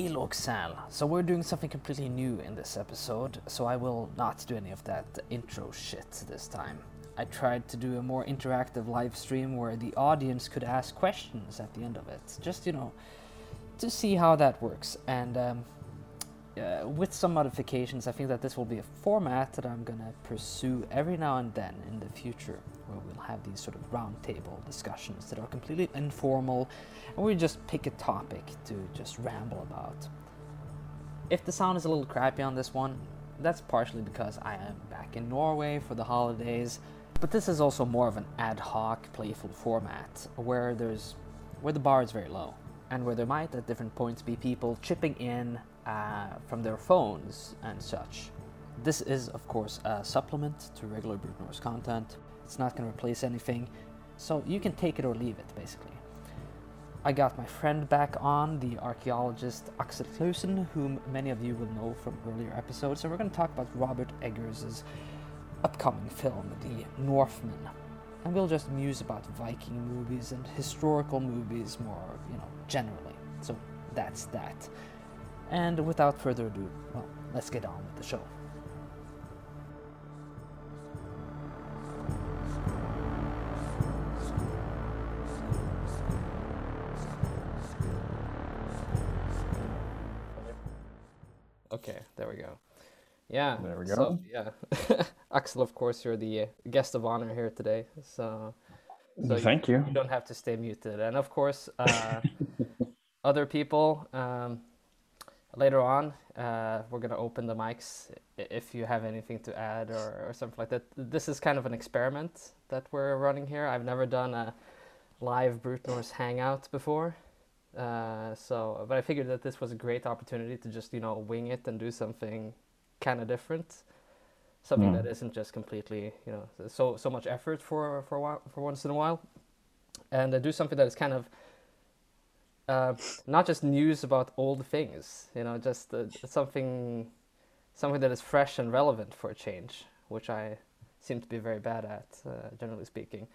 Hey Loxal, so we're doing something completely new in this episode, so I will not do any of that intro shit this time. I tried to do a more interactive live stream where the audience could ask questions at the end of it, just you know, to see how that works. And um, uh, with some modifications, I think that this will be a format that I'm gonna pursue every now and then in the future, where we'll have these sort of roundtable discussions that are completely informal, and we just pick a topic to just ramble about. If the sound is a little crappy on this one, that's partially because I am back in Norway for the holidays, but this is also more of an ad hoc, playful format where there's where the bar is very low and where there might at different points be people chipping in uh, from their phones and such. This is, of course, a supplement to regular Brute Norse content. It's not going to replace anything, so you can take it or leave it, basically. I got my friend back on, the archaeologist Axel Clausen, whom many of you will know from earlier episodes, and we're going to talk about Robert Eggers' upcoming film, The Northman. And we'll just muse about Viking movies and historical movies more, you know, generally. So that's that. And without further ado, well, let's get on with the show. Okay, there we go. Yeah. There we so- go. yeah. Axel, of course, you're the uh, guest of honor here today. So, so Thank you. you don't have to stay muted. And of course, uh, other people, um, later on, uh, we're going to open the mics if you have anything to add or, or something like that. This is kind of an experiment that we're running here. I've never done a live Brute Norse hangout before. Uh, so, but I figured that this was a great opportunity to just, you know, wing it and do something kind of different. Something Mm. that isn't just completely, you know, so so much effort for for for once in a while, and uh, do something that is kind of uh, not just news about old things, you know, just uh, something something that is fresh and relevant for a change, which I seem to be very bad at, uh, generally speaking.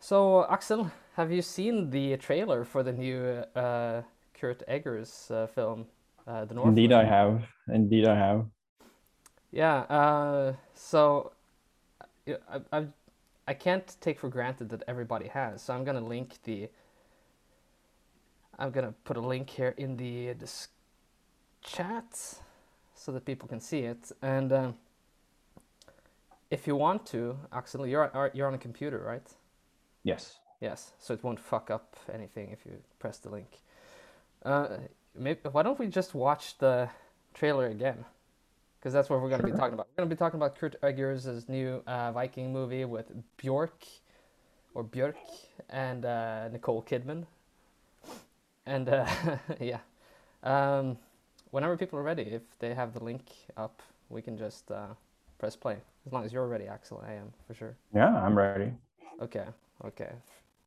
So, Axel, have you seen the trailer for the new uh, Kurt Eggers uh, film, uh, The Northman? Indeed, I have. Indeed, I have. Yeah. Uh, so, I, I I can't take for granted that everybody has. So I'm gonna link the. I'm gonna put a link here in the chat, so that people can see it. And um, if you want to, Axel, you're on- you're on a computer, right? Yes. Yes, so it won't fuck up anything if you press the link. Uh, maybe why don't we just watch the trailer again? Because that's what we're going to be talking about. We're going to be talking about Kurt Eggers' new uh, Viking movie with Bjork, or Björk, and uh, Nicole Kidman. And uh, yeah, um, whenever people are ready, if they have the link up, we can just uh, press play. As long as you're ready, Axel, I am for sure. Yeah, I'm ready. Okay, okay.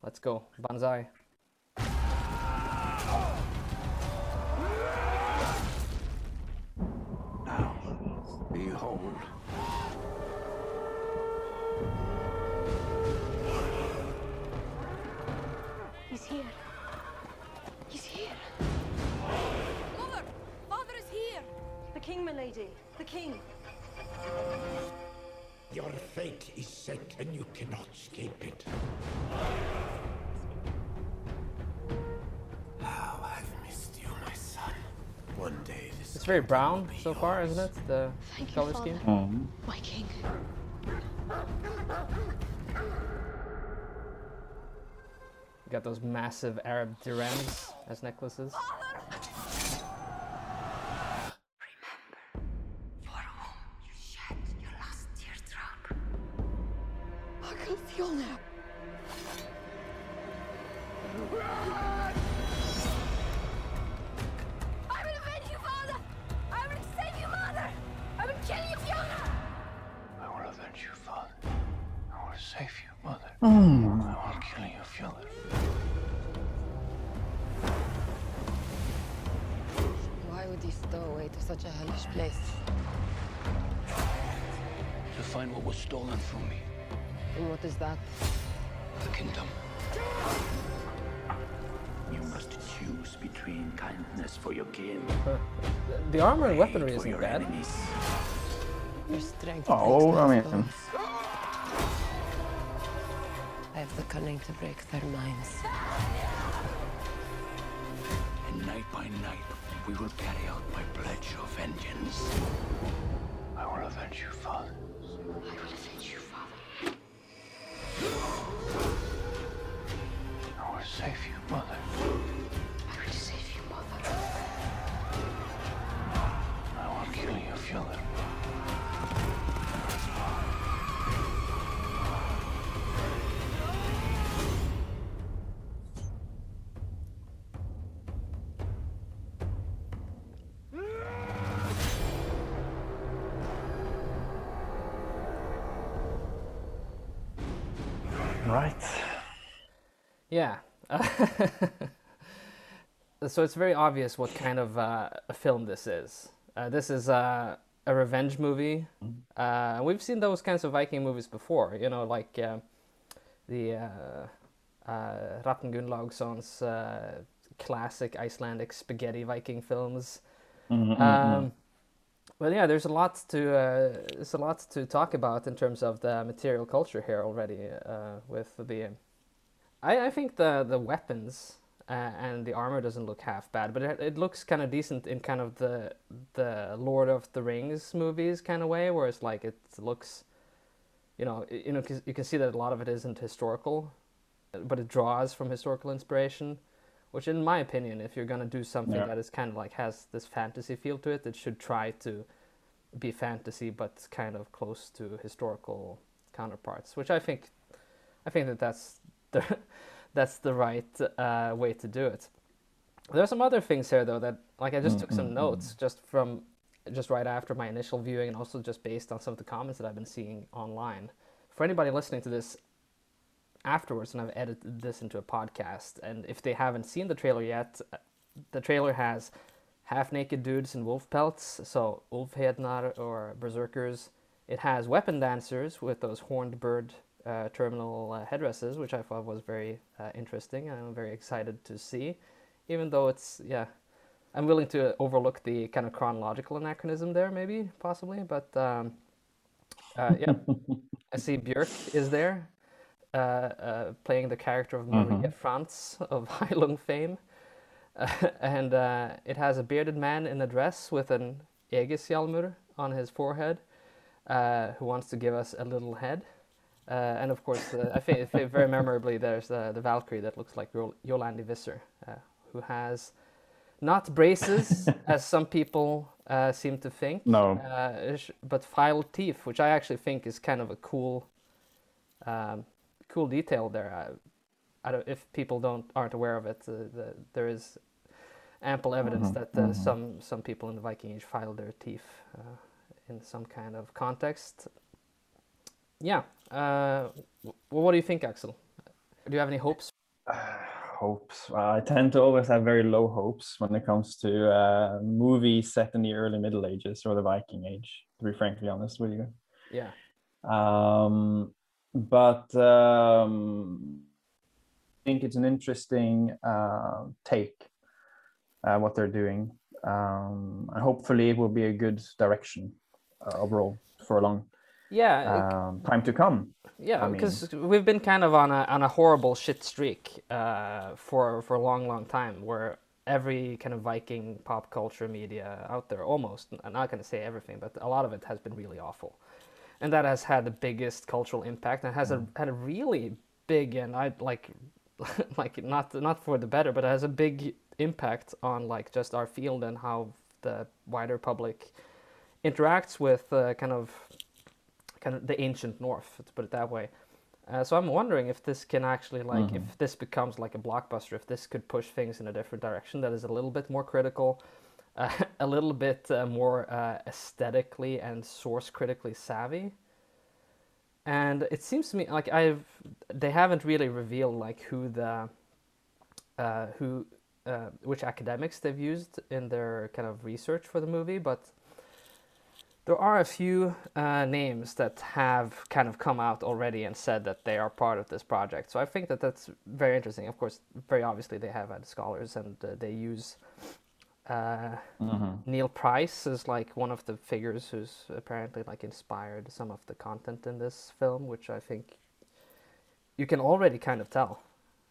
Let's go. Banzai. Now, behold. He's here. King, milady. The king. Your fate is set and you cannot escape it. How I've missed you, my son. One day this It's very brown will be so far, isn't it? The Thank you, color Father. scheme. Mhm. My king. You got those massive Arab dirhams as necklaces. fuel now. I will avenge you, father! I will save you, mother! I will kill you, Fjölnir! I will avenge you, father. I will save you, mother. Mm. I will kill you, Fjölnir. Why would he stow away to such a hellish place? To find what was stolen from me. And what is that? The kingdom. You must choose between kindness for your kin The armor and weaponry for isn't your bad. enemies. Your strength Oh, takes I mean- I have the cunning to break their minds. And night by night, we will carry out my pledge of vengeance. I will avenge you, father. I will avenge so it's very obvious what kind of uh, a film this is. Uh, this is uh, a revenge movie. Uh, we've seen those kinds of Viking movies before, you know, like uh, the uh, uh, uh, classic Icelandic spaghetti Viking films. Mhm, mhm, Um, well, yeah, there's a lot to uh, there's a lot to talk about in terms of the material culture here already. Uh, with the, I, I think the the weapons uh, and the armor doesn't look half bad, but it, it looks kind of decent in kind of the the Lord of the Rings movies kind of way, where it's like it looks, you know, y- you know, you can see that a lot of it isn't historical, but it draws from historical inspiration which in my opinion if you're going to do something Yeah. that is kind of like has this fantasy feel to it it should try to be fantasy but kind of close to historical counterparts which i think i think that that's the that's the right uh, way to do it there are some other things here though that like i just took some notes just from just right after my initial viewing and also just based on some of the comments that i've been seeing online for anybody listening to this afterwards and I've edited this into a podcast. And if they haven't seen the trailer yet, uh, the trailer has half naked dudes in wolf pelts, so Ulfhednar or berserkers. It has weapon dancers with those horned bird uh, terminal uh, headdresses, which I thought was very uh, interesting and I'm very excited to see. Even though it's, yeah, I'm willing to overlook the kind of chronological anachronism there, maybe, possibly, but um, uh, yeah. I see Björk is there, uh, uh, playing the character of Maria Franz of Heilung fame. Uh, and uh, it has a bearded man in a dress with an Egishjalmur on his forehead uh, who wants to give us a little head. Uh, and of course, uh, I think very memorably, there's uh, the Valkyrie that looks like Yol- Yolandi Visser, uh, who has not braces, as some people uh, seem to think, No. uh, but filed teeth, which I actually think is kind of a cool, um, cool detail there. I, I don't, if people don't aren't aware of it, uh, the, there is ample evidence Mhm, that uh, mhm. some some people in the Viking Age filed their teeth uh, in some kind of context. Yeah. Uh, what do you think, Axel? Do you have any hopes? hopes. Well, I tend to always have very low hopes when it comes to uh, movies set in the early Middle Ages or the Viking Age. To be frankly honest with you, Yeah. um, but um, I think it's an interesting uh, take uh, what they're doing, um, and hopefully it will be a good direction uh, overall for a long Yeah. um, time to come. Yeah, I mean- because we've been kind of on a on a horrible shit streak uh, for for a long, long time, where every kind of Viking pop culture media out there, almost, I'm not going to say everything, but a lot of it has been really awful, and that has had the biggest cultural impact, and has a, had a really big and I like like not not for the better, but it has a big impact on like just our field and how the wider public interacts with uh, kind of kind of the ancient north to put it that way. Uh, so i'm wondering if this can actually like if this becomes like a blockbuster if this could push things in a different direction that is a little bit more critical uh, a little bit uh, more uh, aesthetically and source critically savvy. And it seems to me like I've they haven't really revealed like who the uh, who uh, which academics they've used in their kind of research for the movie, but there are a few uh, names that have kind of come out already and said that they are part of this project. So I think that that's very interesting. Of course, very obviously they have had scholars and uh, they use uh, Neil Price is like one of the figures who's apparently like inspired some of the content in this film, which I think you can already kind of tell.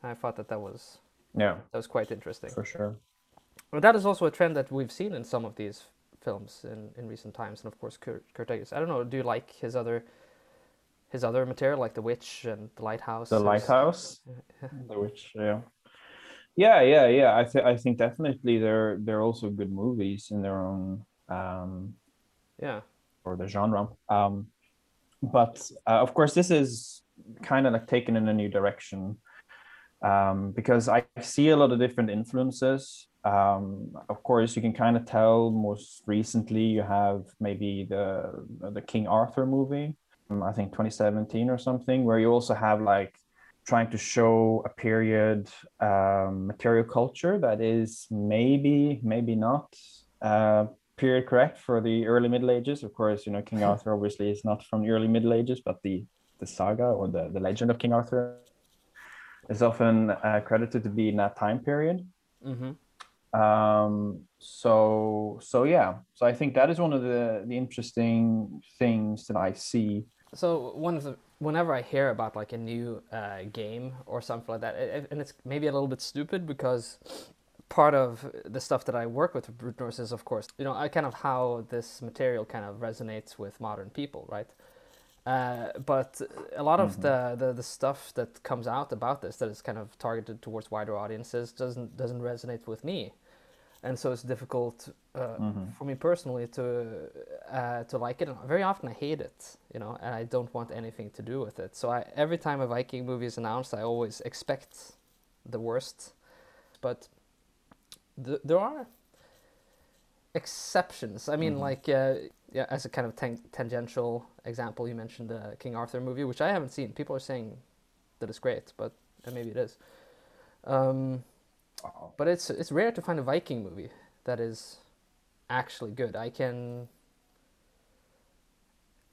I thought that that was Yeah, that was quite interesting. for sure. But that is also a trend that we've seen in some of these films in, in recent times, and of course Kurt, Kurt Eggers. I don't know. Do you like his other his other material, like The Witch and The Lighthouse? The lighthouse, the witch. Yeah, yeah, yeah, yeah. I think I think definitely they're they're also good movies in their own um, Yeah. or the genre. Um, but uh, of course, this is kind of like taken in a new direction um, because I see a lot of different influences. Um, of course, you can kind of tell. Most recently, you have maybe the the King Arthur movie, um, I think 2017 or something, where you also have like trying to show a period um, material culture that is maybe maybe not uh, period correct for the early Middle Ages. Of course, you know King Arthur obviously is not from the early Middle Ages, but the the saga or the, the legend of King Arthur is often uh, credited to be in that time period. Mm-hmm. Um, so so yeah, so I think that is one of the the interesting things that I see. So one of the whenever I hear about like a new uh, game or something like that, it, and it's maybe a little bit stupid because part of the stuff that I work with with Brute Norse is, of course, you know, I kind of how this material kind of resonates with modern people, right? Uh, but a lot of the, the, the stuff that comes out about this that is kind of targeted towards wider audiences doesn't doesn't resonate with me, and so it's difficult uh, for me personally to uh, to like it. And very often I hate it, you know, and I don't want anything to do with it. So I, every time a Viking movie is announced, I always expect the worst, but th- there are exceptions. I mean, like uh, yeah, as a kind of tan- tangential example, you mentioned the King Arthur movie, which I haven't seen. People are saying that it's great, but uh, maybe it is. Um, but it's it's rare to find a Viking movie that is actually good. I can.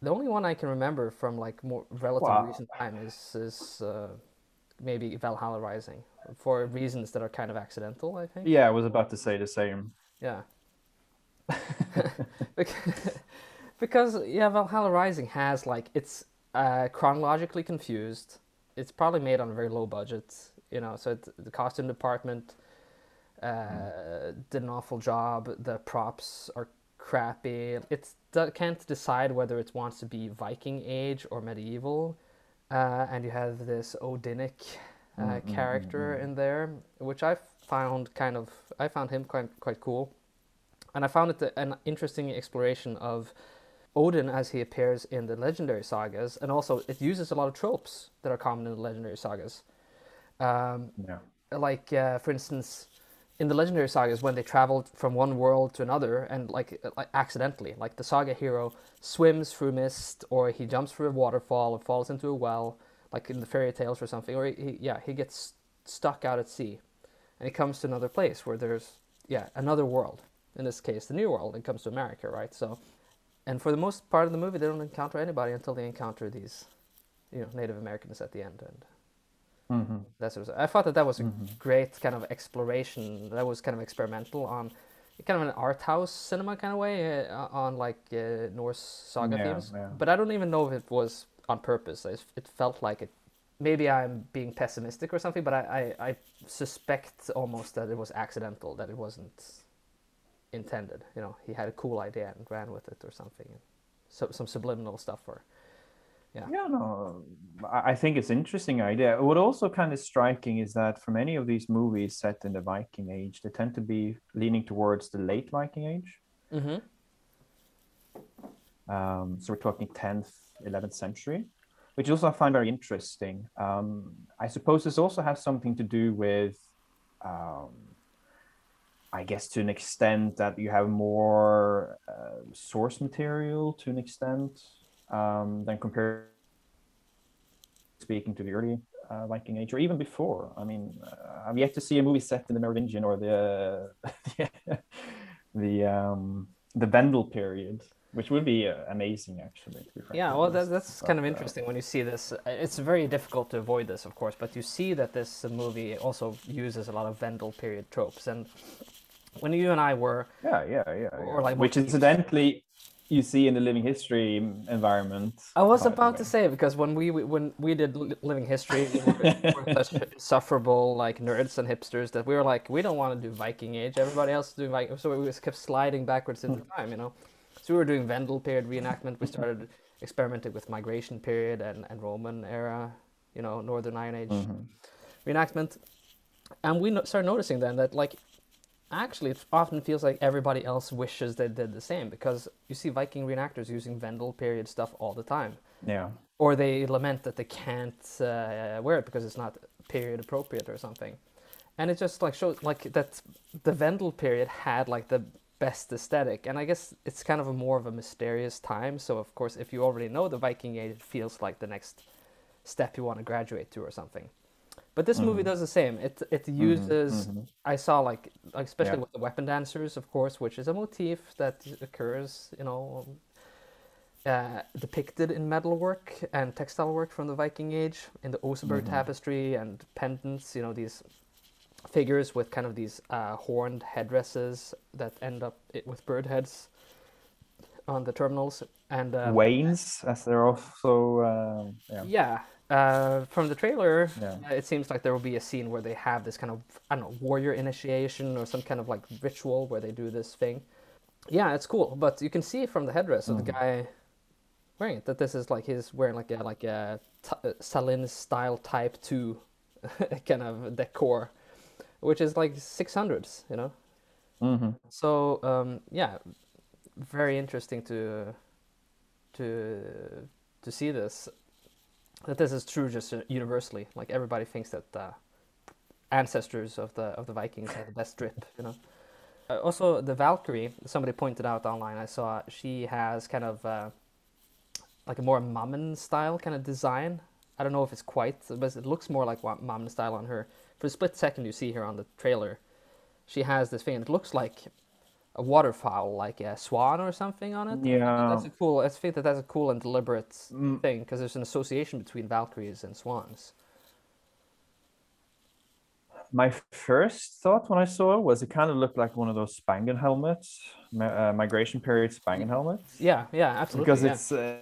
The only one I can remember from like more relatively Wow. recent time is is uh, maybe Valhalla Rising for reasons that are kind of accidental. I think. Yeah, I was about to say the same. Yeah. Because yeah, Valhalla Rising has like it's uh, chronologically confused. It's probably made on a very low budget, you know. So the costume department uh, did an awful job. The props are crappy. It can't decide whether it wants to be Viking age or medieval. Uh, and you have this Odinic uh, character in there, which I found kind of I found him quite quite cool, and I found it an interesting exploration of Odin as he appears in the legendary sagas, and also it uses a lot of tropes that are common in the legendary sagas. Um, Yeah. like uh, for instance in the legendary sagas when they traveled from one world to another and like, uh, like accidentally like the saga hero swims through mist or he jumps through a waterfall or falls into a well like in the fairy tales or something or he, he yeah he gets stuck out at sea and he comes to another place where there's yeah another world in this case the new world and comes to america right so and for the most part of the movie they don't encounter anybody until they encounter these you know native americans at the end and Mm-hmm. that sort of I thought that that was a great kind of exploration. That was kind of experimental on kind of an art house cinema kind of way uh, on like uh, Norse saga Yeah, themes. yeah. But I don't even know if it was on purpose. It, it felt like it. Maybe I'm being pessimistic or something, but I, I, I suspect almost that it was accidental, that it wasn't intended. You know, he had a cool idea and ran with it or something. So some subliminal stuff or Yeah, yeah no, I think it's an interesting idea. What also kind of striking is that for many of these movies set in the Viking Age, they tend to be leaning towards the late Viking Age. mm-hmm. Um, so we're talking 10th, 11th century, which also I find very interesting. Um, I suppose this also has something to do with, um, I guess, to an extent that you have more uh, source material to an extent um, than compared speaking to the early uh, Viking Age or even before. I mean, uh, I've yet to see a movie set in the Merovingian or the the the, um, the Vendel period, which would be uh, amazing actually. Be Yeah, well, that, that's kind of But, uh, interesting when you see this. Uh, It's very difficult to avoid this, of course, but you see that this movie also uses a lot of Vendel period tropes. And when you and I were, Yeah, yeah, yeah. Or yeah. like which incidentally you see in the living history environment. I was about to say because when we when we did Living History, we were, we're such insufferable like nerds and hipsters that we were like, we don't want to do Viking Age. Everybody else is doing Viking, so we just kept sliding backwards into hmm. time, you know. So we were doing Vendel period reenactment. We started experimenting with migration period and, and Roman era, you know, Northern Iron Age mm-hmm. reenactment, and we no- started noticing then that like actually it often feels like everybody else wishes they did the same because you see Viking reenactors using Vendel period stuff all the time Yeah. or they lament that they can't uh, wear it because it's not period appropriate or something. And it just like shows like that the Vendel period had like the best aesthetic, and I guess it's kind of a more of a mysterious time. So of course, if you already know the Viking Age, it feels like the next step you want to graduate to or something. But this movie does the same. It it uses I saw like like especially Yeah. with the weapon dancers, of course, which is a motif that occurs, you know, uh, depicted in metalwork and textile work from the Viking Age in the Oseberg tapestry and pendants. You know these figures with kind of these uh, horned headdresses that end up with bird heads on the terminals and uh, Wains, as they're also uh, yeah. yeah. Uh, from the trailer, Yeah. uh, it seems like there will be a scene where they have this kind of I don't know warrior initiation or some kind of like ritual where they do this thing. Yeah, it's cool, but you can see from the headdress of the guy wearing it that this is like he's wearing like a like a t- uh, Salin style Type Two kind of decor, which is like six hundreds, you know. hmm So um, yeah, very interesting to to to see this. That this is true just uh, universally. Like everybody thinks that ancestors of the of the Vikings had the best drip, you know. Uh, also, the Valkyrie. Somebody pointed out online. I saw she has kind of uh, like a more Mammen style kind of design. I don't know if it's quite, but it looks more like Mammen style on her. For a split second, you see her on the trailer. She has this thing. It looks like a waterfowl, like a swan or something on it. Yeah. That's a cool. I think that that's a cool and deliberate Mm. thing because there's an association between Valkyries and swans. My first thought when I saw it was it kind of looked like one of those Spangen helmets, uh, migration period Spangen helmets, Yeah, yeah, absolutely. because yeah. it's uh,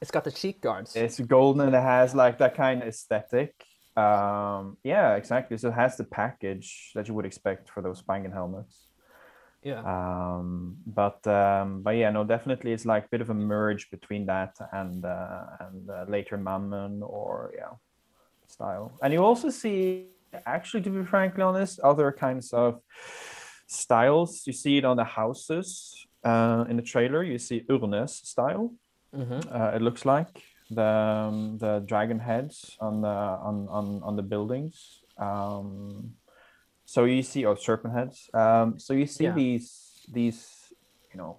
it's got the cheek guards. it's golden and it has like that kind of aesthetic. Um, yeah, exactly. So it has the package that you would expect for those Spangen helmets. Yeah. um but um but yeah no definitely it's like a bit of a merge between that and uh and uh, later Mammen or yeah style. And you also see actually to be frankly honest other kinds of styles. You see it on the houses uh in the trailer. You see urnes style. Hmm uh, it looks like the um, the dragon heads on the on on, on the buildings. Um so you see or serpent heads um so you see Yeah. these these you know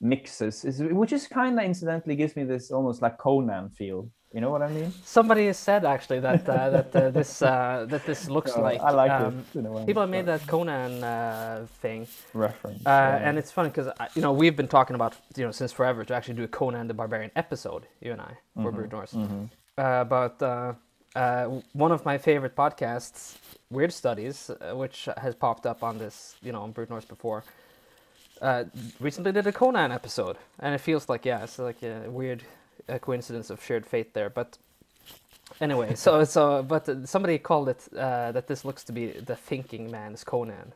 mixes is, which is kind of incidentally gives me this almost like conan feel you know what i mean Somebody said actually that uh, that uh, this uh, that this looks like i like um, it way, people have made that Conan uh, thing, reference uh, yeah. and it's funny because you know we've been talking about you know since forever to actually do a Conan the Barbarian episode, you and I, Mm-hmm. for Brute Norse. Uh, but uh, one of my favorite podcasts, Weird Studies, uh, which has popped up on this, you know, on Brute Norse before, uh, recently did a Conan episode, and it feels like yeah, it's like a weird uh, coincidence of shared fate there. But anyway, so so but somebody called it uh, that this looks to be the thinking man's Conan.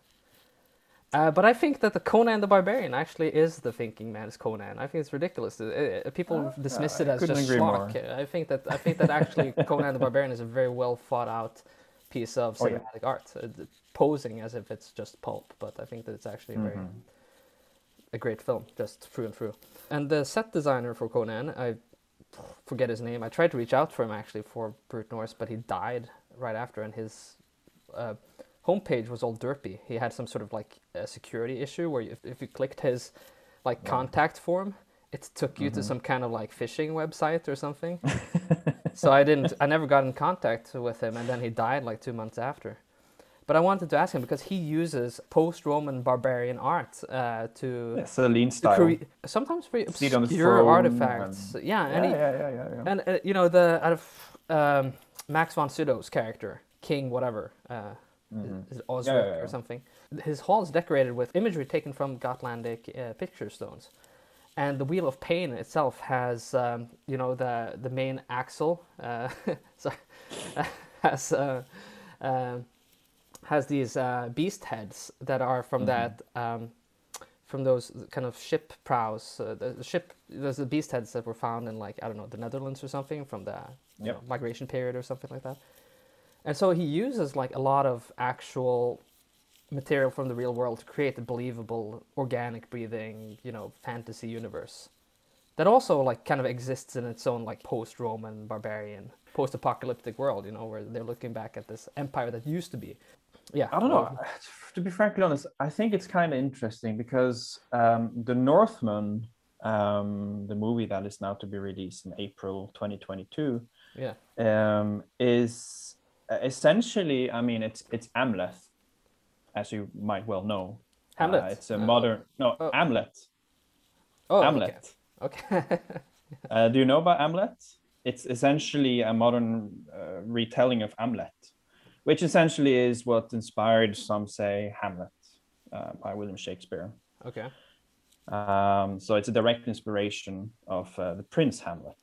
Uh, but I think that the Conan the Barbarian actually is the thinking man's Conan. I think it's ridiculous. Uh, uh, people dismiss it as just schlock. more. I think that I think that actually Conan the Barbarian is a very well thought out piece of Oh, yeah. cinematic art, uh, posing as if it's just pulp. But I think that it's actually a very Mm-hmm. a great film, just through and through. And the set designer for Conan, I forget his name. I tried to reach out for him actually for Brute Norse, but he died right after, and his uh, homepage was all derpy. He had some sort of like a security issue where if, if you clicked his like contact form, it took you Mm-hmm. to some kind of like phishing website or something. so I didn't. I never got in contact with him, and then he died like two months after. But I wanted to ask him because he uses post-Roman barbarian art uh, to, a lean style. crea- sometimes very See it on the obscure artifacts. Yeah, yeah, and he, yeah, yeah, yeah, yeah. and uh, you know the out of um, Max von Sydow's character, King whatever, uh, is, is Osric Mm-hmm. yeah, yeah. or something. His hall is decorated with imagery taken from Gotlandic uh, picture stones, and the Wheel of Pain itself has um, you know the the main axle, uh, has uh, um has these uh, beast heads that are from that. Um, from those kind of ship prows, uh, the, the ship, there's the beast heads that were found in like I don't know the Netherlands or something from the you Yep. know, migration period or something like that. And so he uses like a lot of actual material from the real world to create a believable, organic, breathing, you know, fantasy universe that also like kind of exists in its own like post-Roman, barbarian, post-apocalyptic world. You know, where they're looking back at this empire that used to be. Yeah, I don't know. To be frankly honest, I think it's kind of interesting because um, the Northman, um, the movie that is now to be released in April 2022, Yeah. um, is essentially, I mean, it's it's Amleth, as you might well know. Hamlet. Uh, it's a Uh, modern no oh. Amlet. Oh, okay. Amlet. Okay. Uh, do you know about Amlet? It's essentially a modern uh, retelling of Amlet, which essentially is what inspired, some say, Hamlet uh, by William Shakespeare. okay. Um, so it's a direct inspiration of uh, the Prince Hamlet.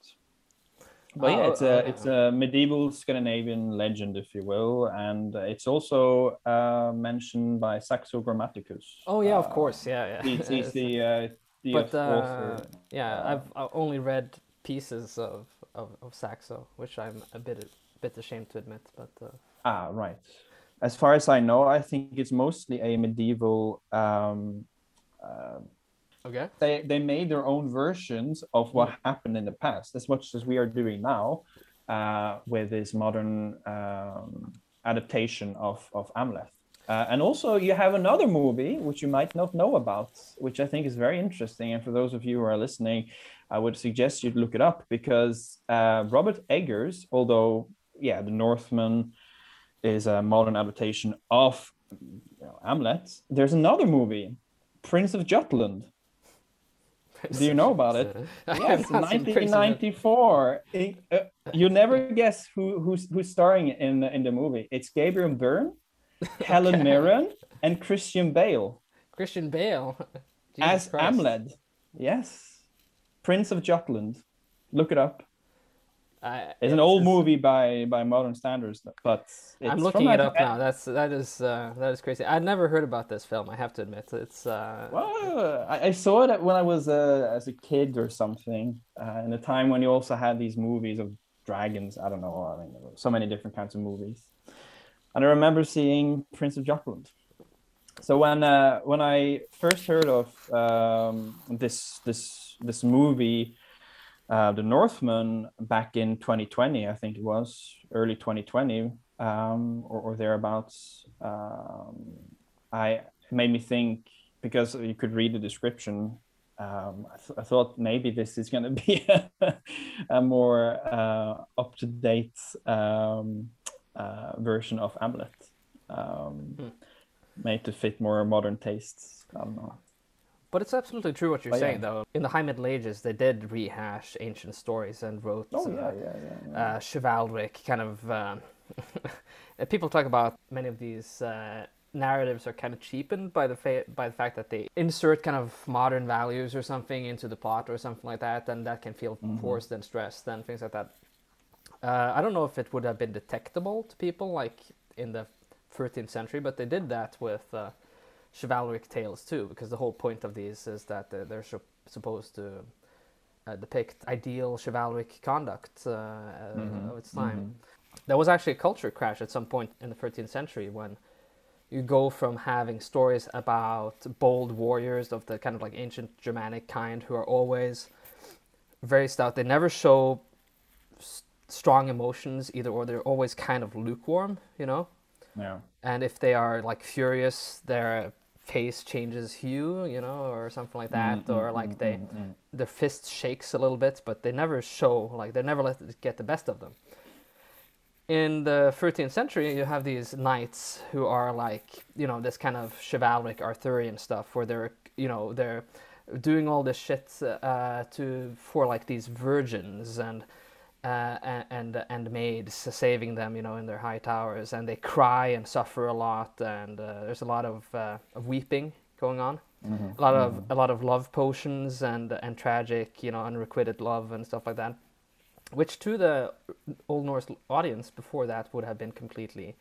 But yeah, Oh, it's a it's a medieval Scandinavian legend, if you will, and it's also uh, mentioned by Saxo Grammaticus. Oh yeah, of Uh, course. Yeah, yeah. He's, he's the uh, the but uh, author. yeah, uh, I've, I've only read pieces of, of, of Saxo, which I'm a bit a bit ashamed to admit. But uh, Ah, right. As far as I know, I think it's mostly a medieval. Um, uh, okay. they they made their own versions of what happened in the past, as much as we are doing now, uh, with this modern um, adaptation of of Amleth. Uh, and also, you have another movie which you might not know about, which I think is very interesting. And for those of you who are listening, I would suggest you look it up because uh, Robert Eggers, although yeah, The Northman is a modern adaptation of you know, Hamlet. There's another movie, Prince of Jutland. Do you know about it? Yes, not seen Prince of Jutland. 1994. It- uh, you never guess who who's who's starring in the, in the movie. It's Gabriel Byrne, Helen Mirren, and Christian Bale Christian Bale Jesus as Christ. Amleth. Yes, Prince of Jutland. Look it up. I- It's an old movie by by modern standards, but it's I'm looking it up now. That's that is uh, that is crazy. I'd never heard about this film. I have to admit, it's uh, Well, I, I saw it when I was uh, as a kid or something, uh, in a time when you also had these movies of dragons. I don't know. I mean, so many different kinds of movies, and I remember seeing Prince of Jutland. So when uh, when I first heard of um, this this this movie, uh, The Northman, back in 2020, I think it was early 2020 um, or, or thereabouts, um, I made me think because you could read the description. Um, I, th- I thought maybe this is going to be a, a more uh, up to date um, uh, version of Hamlet, um, Hmm. made to fit more modern tastes. I don't know. But it's absolutely true what you're But yeah. saying, though. In the High Middle Ages, they did rehash ancient stories and wrote Oh uh, yeah, yeah, yeah. yeah. uh, chivalric kind of. Um, people talk about many of these uh, narratives are kind of cheapened by the fa- by the fact that they insert kind of modern values or something into the plot or something like that, and that can feel forced and stressed and things like that. Uh, I don't know if it would have been detectable to people like in the 13th century, but they did that with uh, chivalric tales too, because the whole point of these is that uh, they're sup- supposed to uh, depict ideal chivalric conduct uh, Mhm, of its time. mhm. There was actually a culture crash at some point in the 13th century when you go from having stories about bold warriors of the kind of like ancient Germanic kind who are always very stout. They never show s- strong emotions either, or they're always kind of lukewarm, you know. Yeah. And if they are like furious, they're face changes hue, you know, or something like that, Mm, or like mm, they mm, mm. their fist shakes a little bit, but they never show like they never let it get the best of them. In the 13th century, you have these knights who are like you know this kind of chivalric Arthurian stuff, where they're you know they're doing all this shit uh, to for like these virgins and uh, and and and maids saving them, you know, in their high towers, and they cry and suffer a lot, and uh, there's a lot of uh, of weeping going on, a lot of a lot of love potions and and tragic, you know, unrequited love and stuff like that, which to the Old Norse audience before that would have been completely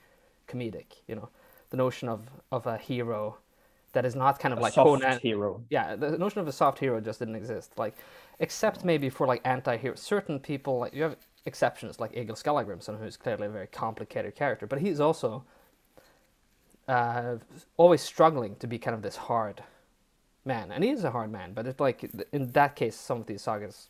comedic, you know, the notion of of a hero that is not kind of A like soft Conan, hero. yeah, the notion of a soft hero just didn't exist. Like, except maybe for like anti-hero, certain people like you have exceptions like Egil Skallagrimsson, who's clearly a very complicated character, but he's also uh, always struggling to be kind of this hard man, and he is a hard man. But it's like in that case, some of these sagas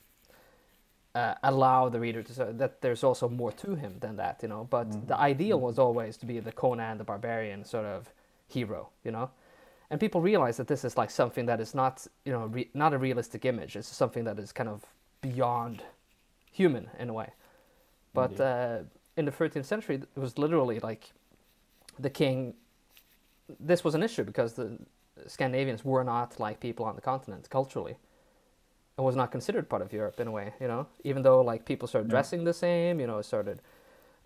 uh, allow the reader to say that there's also more to him than that, you know. But the ideal was always to be the Conan the Barbarian sort of hero, you know and people realize that this is like something that is not you know re- not a realistic image. It's something that is kind of beyond human in a way. But uh, in the 13th century it was literally like the king this was an issue because the scandinavians were not like people on the continent culturally it was not considered part of europe in a way you know? Even though like people started dressing the same you know started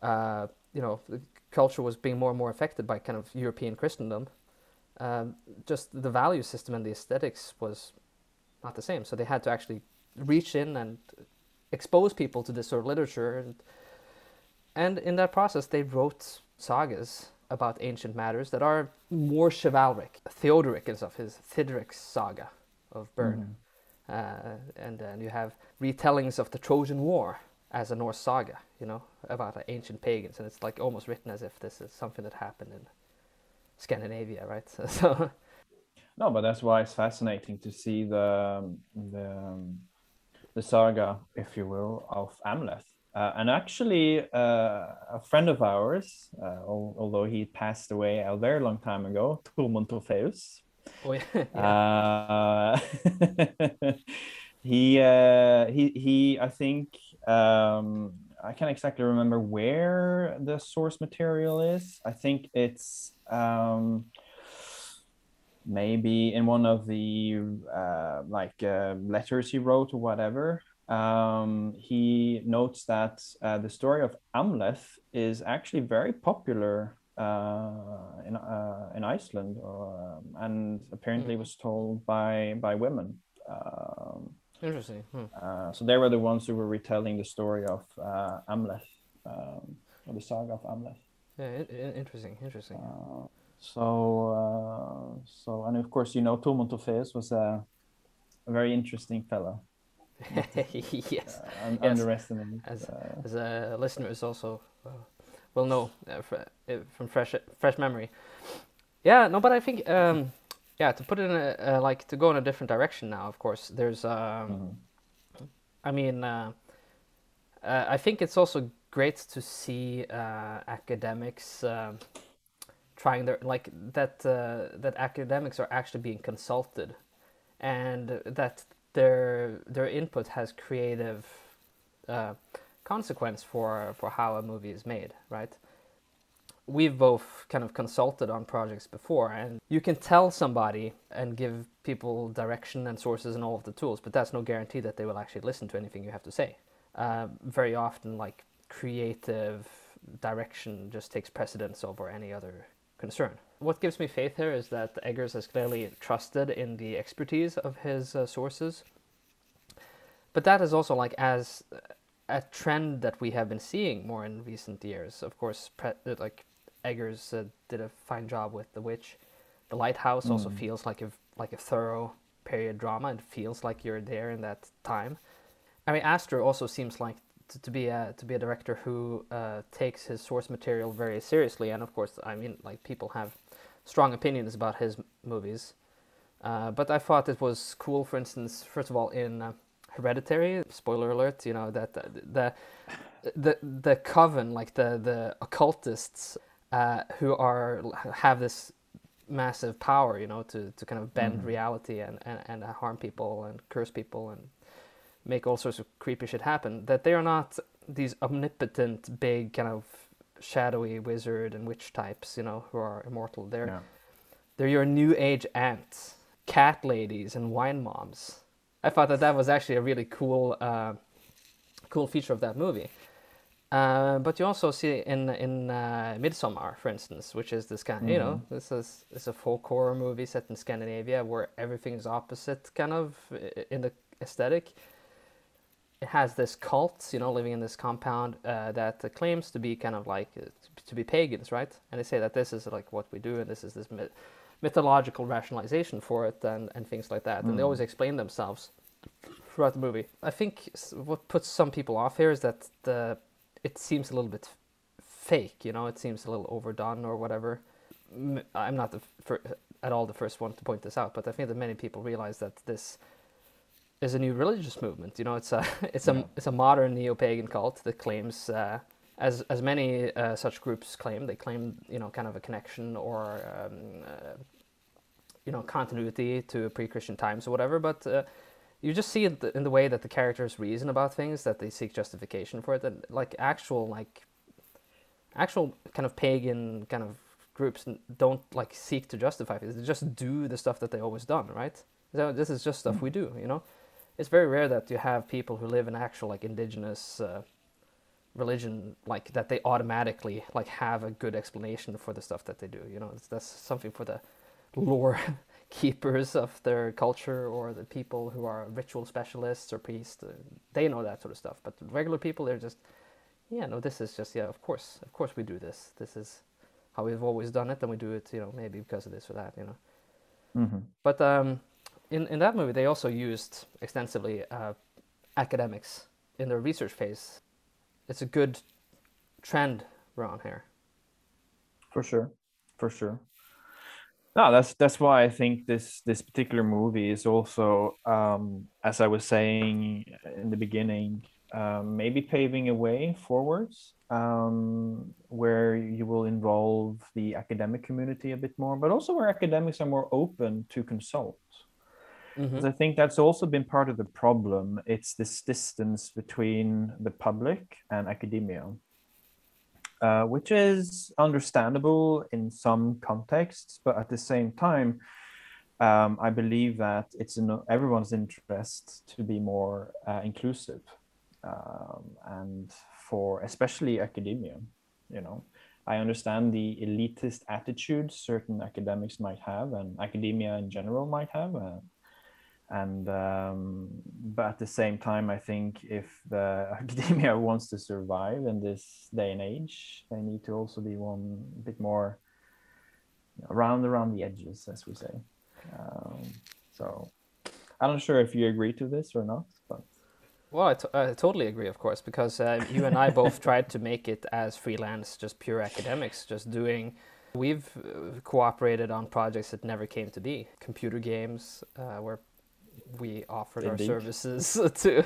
uh, you know the culture was being more and more affected by kind of european christendom um, just the value system and the aesthetics was not the same. So they had to actually reach in and expose people to this sort of literature, and and in that process, they wrote sagas about ancient matters that are more chivalric. Theodoric is of his Thidric's saga of Bern, uh, and then you have retellings of the Trojan War as a Norse saga, you know, about uh, ancient pagans, and it's like almost written as if this is something that happened in Scandinavia, right? So, so No, but that's why it's fascinating to see the the um, the saga, if you will, of Amleth. Uh, and actually, uh, a friend of ours, uh, al- although he passed away a very long time ago, Tormund Torfaeus, oh, yeah, yeah. uh, he uh, he he I think um, I can't exactly remember where the source material is. I think it's um, maybe in one of the uh, like uh, letters he wrote or whatever. Um, he notes that uh, the story of Amleth is actually very popular uh, in uh, in Iceland, um, and apparently was told by by women. Um, Interesting. Hmm. uh, so they were the ones who were retelling the story of uh, Amleth, um, or the saga of Amleth. Yeah, in- in- interesting. Interesting. Uh, so, uh, so, and of course, you know, Tormund was a, a very interesting fellow, yes, uh, un- Yes. underestimated. as uh, as a listeners also uh, will know uh, fr- uh, from fresh fresh memory. Yeah, no, but I think um, yeah, to put it in a, uh, like to go in a different direction now. Of course, there's um, mhm. I mean, uh, uh, I think it's also great to see uh, academics um trying their like that uh, that academics are actually being consulted, and that their their input has creative uh, consequence for for how a movie is made, right? We've both kind of consulted on projects before, and you can tell somebody and give people direction and sources and all of the tools, but that's no guarantee that they will actually listen to anything you have to say. Uh, very often, like creative direction just takes precedence over any other concern. What gives me faith here is that Eggers has clearly trusted in the expertise of his uh, sources, but that is also like as a trend that we have been seeing more in recent years. Of course, pre- like Eggers uh, did a fine job with The Witch. The Lighthouse also feels like a like a thorough period drama. It feels like you're there in that time. I mean, Aster also seems like to, to be a to be a director who uh, takes his source material very seriously. And of course, I mean, like people have strong opinions about his movies. Uh, but I thought it was cool, for instance, first of all, in uh, Hereditary. Spoiler alert! You know that the the the, the coven, like the the occultists, uh, who are have this massive power, you know, to, to kind of bend reality and, and, and harm people and curse people and make all sorts of creepy shit happen. That they are not these omnipotent, big, kind of shadowy wizard and witch types, you know, who are immortal. They're Yeah. they're your new age aunts, cat ladies, and wine moms. I thought that that was actually a really cool, uh, cool feature of that movie. Uh, but you also see in in uh, Midsommar, for instance, which is this kind, you know, this is it's a folk horror movie set in Scandinavia where everything is opposite, kind of in the aesthetic. It has this cult, you know, living in this compound uh, that claims to be kind of like uh, to be pagans, right? And they say that this is like what we do, and this is this myth- mythological rationalization for it, and and things like that. And they always explain themselves throughout the movie. I think what puts some people off here is that the it seems a little bit fake. You know, it seems a little overdone or whatever. I'm not the fir- at all the first one to point this out, but I think that many people realize that this is a new religious movement. You know, it's a it's a it's a modern neo-pagan cult that claims, uh, as as many uh, such groups claim, they claim you know kind of a connection or um, uh, you know continuity to pre-Christian times or whatever. But uh, you just see it in the way that the characters reason about things that they seek justification for it, that like actual like actual kind of pagan kind of groups don't like seek to justify it. They just do the stuff that they always done, right? So this is just stuff we do, you know. It's very rare that you have people who live in actual like indigenous uh, religion like that they automatically like have a good explanation for the stuff that they do. You know, it's, that's something for the lore keepers of their culture or the people who are ritual specialists or priests. Uh, they know that sort of stuff. But regular people, they're just, yeah, no, this is just yeah, of course, of course we do this. This is how we've always done it, and we do it, you know, maybe because of this or that, you know. hmm But um, in in that movie, they also used extensively uh, academics in their research phase. It's a good trend around here. for sure for sure no that's that's why i think this this particular movie is also um as i was saying in the beginning um, maybe paving a way forwards um, where you will involve the academic community a bit more but also where academics are more open to consult Mm-hmm. because I think that's also been part of the problem. It's this distance between the public and academia, uh, which is understandable in some contexts, but at the same time, um, I believe that it's in everyone's interest to be more uh, inclusive, um, and for especially academia, you know. I understand the elitist attitude certain academics might have, and academia in general might have, uh, and um, but at the same time i think if the academia wants to survive in this day and age they need to also be one bit more around around the edges as we say um, so i'm not sure if you agree to this or not but Well, I, t- I totally agree, of course, because uh, you and I both tried to make it as freelance, just pure academics, just doing. We've uh, cooperated on projects that never came to be. Computer games, uh, where we offered our services to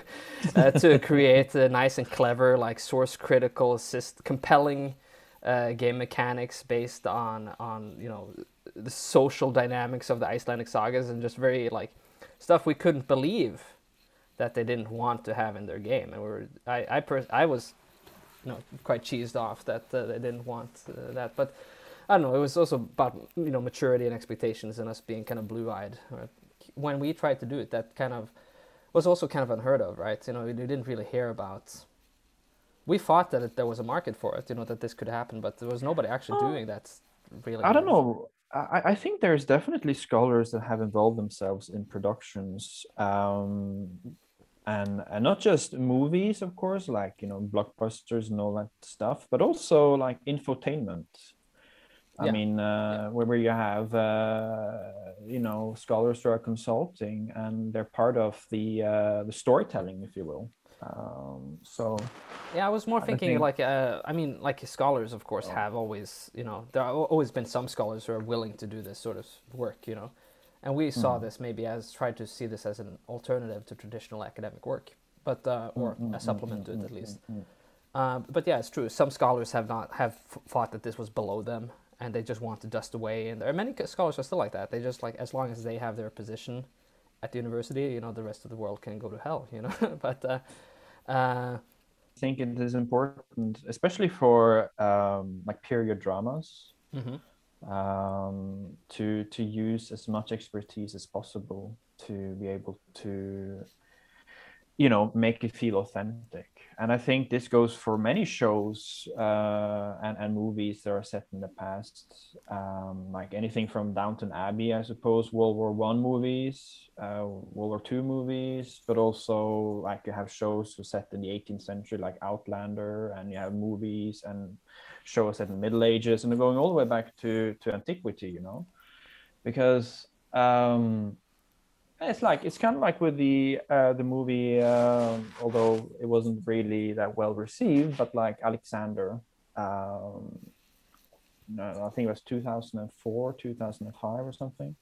uh, to create a nice and clever, like source critical, assist, compelling uh, game mechanics based on on you know the social dynamics of the Icelandic sagas and just very like stuff we couldn't believe that they didn't want to have in their game, and we were I I, pers- I was you know quite cheesed off that uh, they didn't want uh, that, but I don't know. It was also about you know maturity and expectations and us being kind of blue eyed. When we tried to do it, that kind of was also kind of unheard of, right? You know, we didn't really hear about. We thought that it, there was a market for it, you know, that this could happen, but there was nobody actually Oh. doing that. Really, I don't know. I, I think there's definitely scholars that have involved themselves in productions, um, and and not just movies, of course, like you know blockbusters and all that stuff, but also like infotainment. I Yeah. mean, uh, where, where you have uh, you know scholars who are consulting, and they're part of the uh, the storytelling, if you will. Um, so Yeah, I was more thinking think- like uh, I mean, like scholars, of course, Oh. have always you know there have always been some scholars who are willing to do this sort of work, you know, and we saw Mm. this maybe as tried to see this as an alternative to traditional academic work, but uh, or Mm, a mm, supplement to mm, it at least. mm, mm. Uh, but yeah, it's true. Some scholars have not have f- thought that this was below them, and they just want to dust away. And there are many scholars are still like that. They just like as long as they have their position at the university, you know, the rest of the world can go to hell, you know. but uh, uh, I think it is important, especially for um, like period dramas, mhm. um, to to use as much expertise as possible to be able to, you know, make it feel authentic. And I think this goes for many shows uh, and and movies that are set in the past, um, like anything from Downton Abbey, I suppose, World War One movies, uh, World War Two movies, but also like you have shows set in the 18th century, like Outlander, and you have movies and shows set in the Middle Ages, and going all the way back to to antiquity, you know, because um, it's like it's kind of like with the uh, the movie, um, although it wasn't really that well received, but like Alexander. Um, no, I think it was 2004, 2005 or something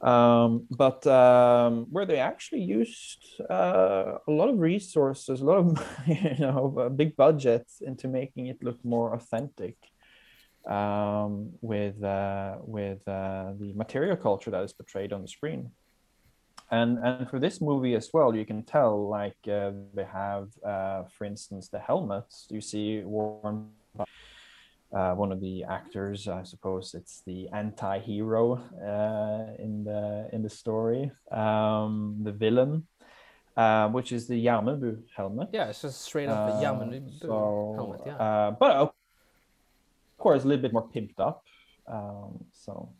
um, but um, where they actually used uh, a lot of resources, a lot of you know big budget into making it look more authentic um, with uh, with uh, the material culture that is portrayed on the screen. And and for this movie as well, you can tell like uh, they have, uh, for instance, the helmets you see worn by uh, one of the actors. I suppose it's the anti-hero uh, in the in the story, um, the villain, uh, which is the Gjermundbu helmet. yeah, it's just straight up a Uh, Yaman so, helmet. Yeah. uh, but of course, a little bit more pimped up. Um, so,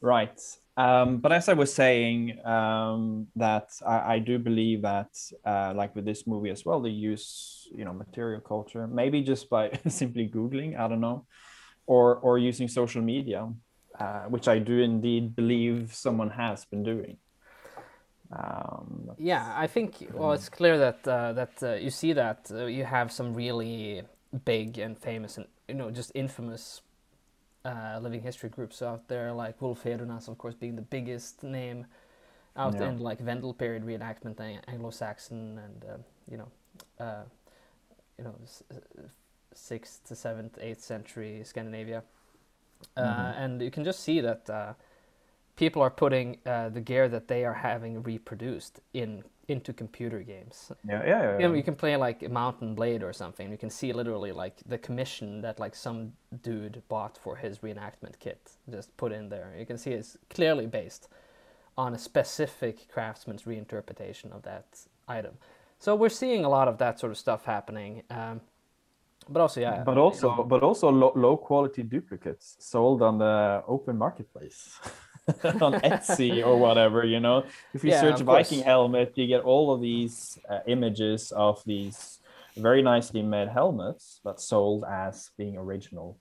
right. Um, but as I was saying, um, that I, I do believe that, uh, like with this movie as well, they use you know material culture, maybe just by simply googling. I don't know, or or using social media, uh, which I do indeed believe someone has been doing. Um, Yeah, I think well, it's clear that uh, that uh, you see that uh, you have some really big and famous and you know just infamous uh, living history groups out there, like Wulfheodenas, of course, being the biggest name out Yeah. in like Vendel period reenactment, Ang- Anglo-Saxon, and uh, you know, uh, you know, uh, sixth to seventh, eighth century Scandinavia, uh, Mhm. and you can just see that uh, people are putting uh, the gear that they are having reproduced in into computer games. yeah, yeah, yeah. You know, you can play like Mount & Blade or something. You can see literally like the commission that like some dude bought for his reenactment kit, just put in there. You can see it's clearly based on a specific craftsman's reinterpretation of that item. So we're seeing a lot of that sort of stuff happening. Um, but also, yeah. but also but also low, low quality duplicates sold on the open marketplace on etsy or whatever you know if you Yeah, search of course. viking helmet you get all of these uh, images of these very nicely made helmets but sold as being original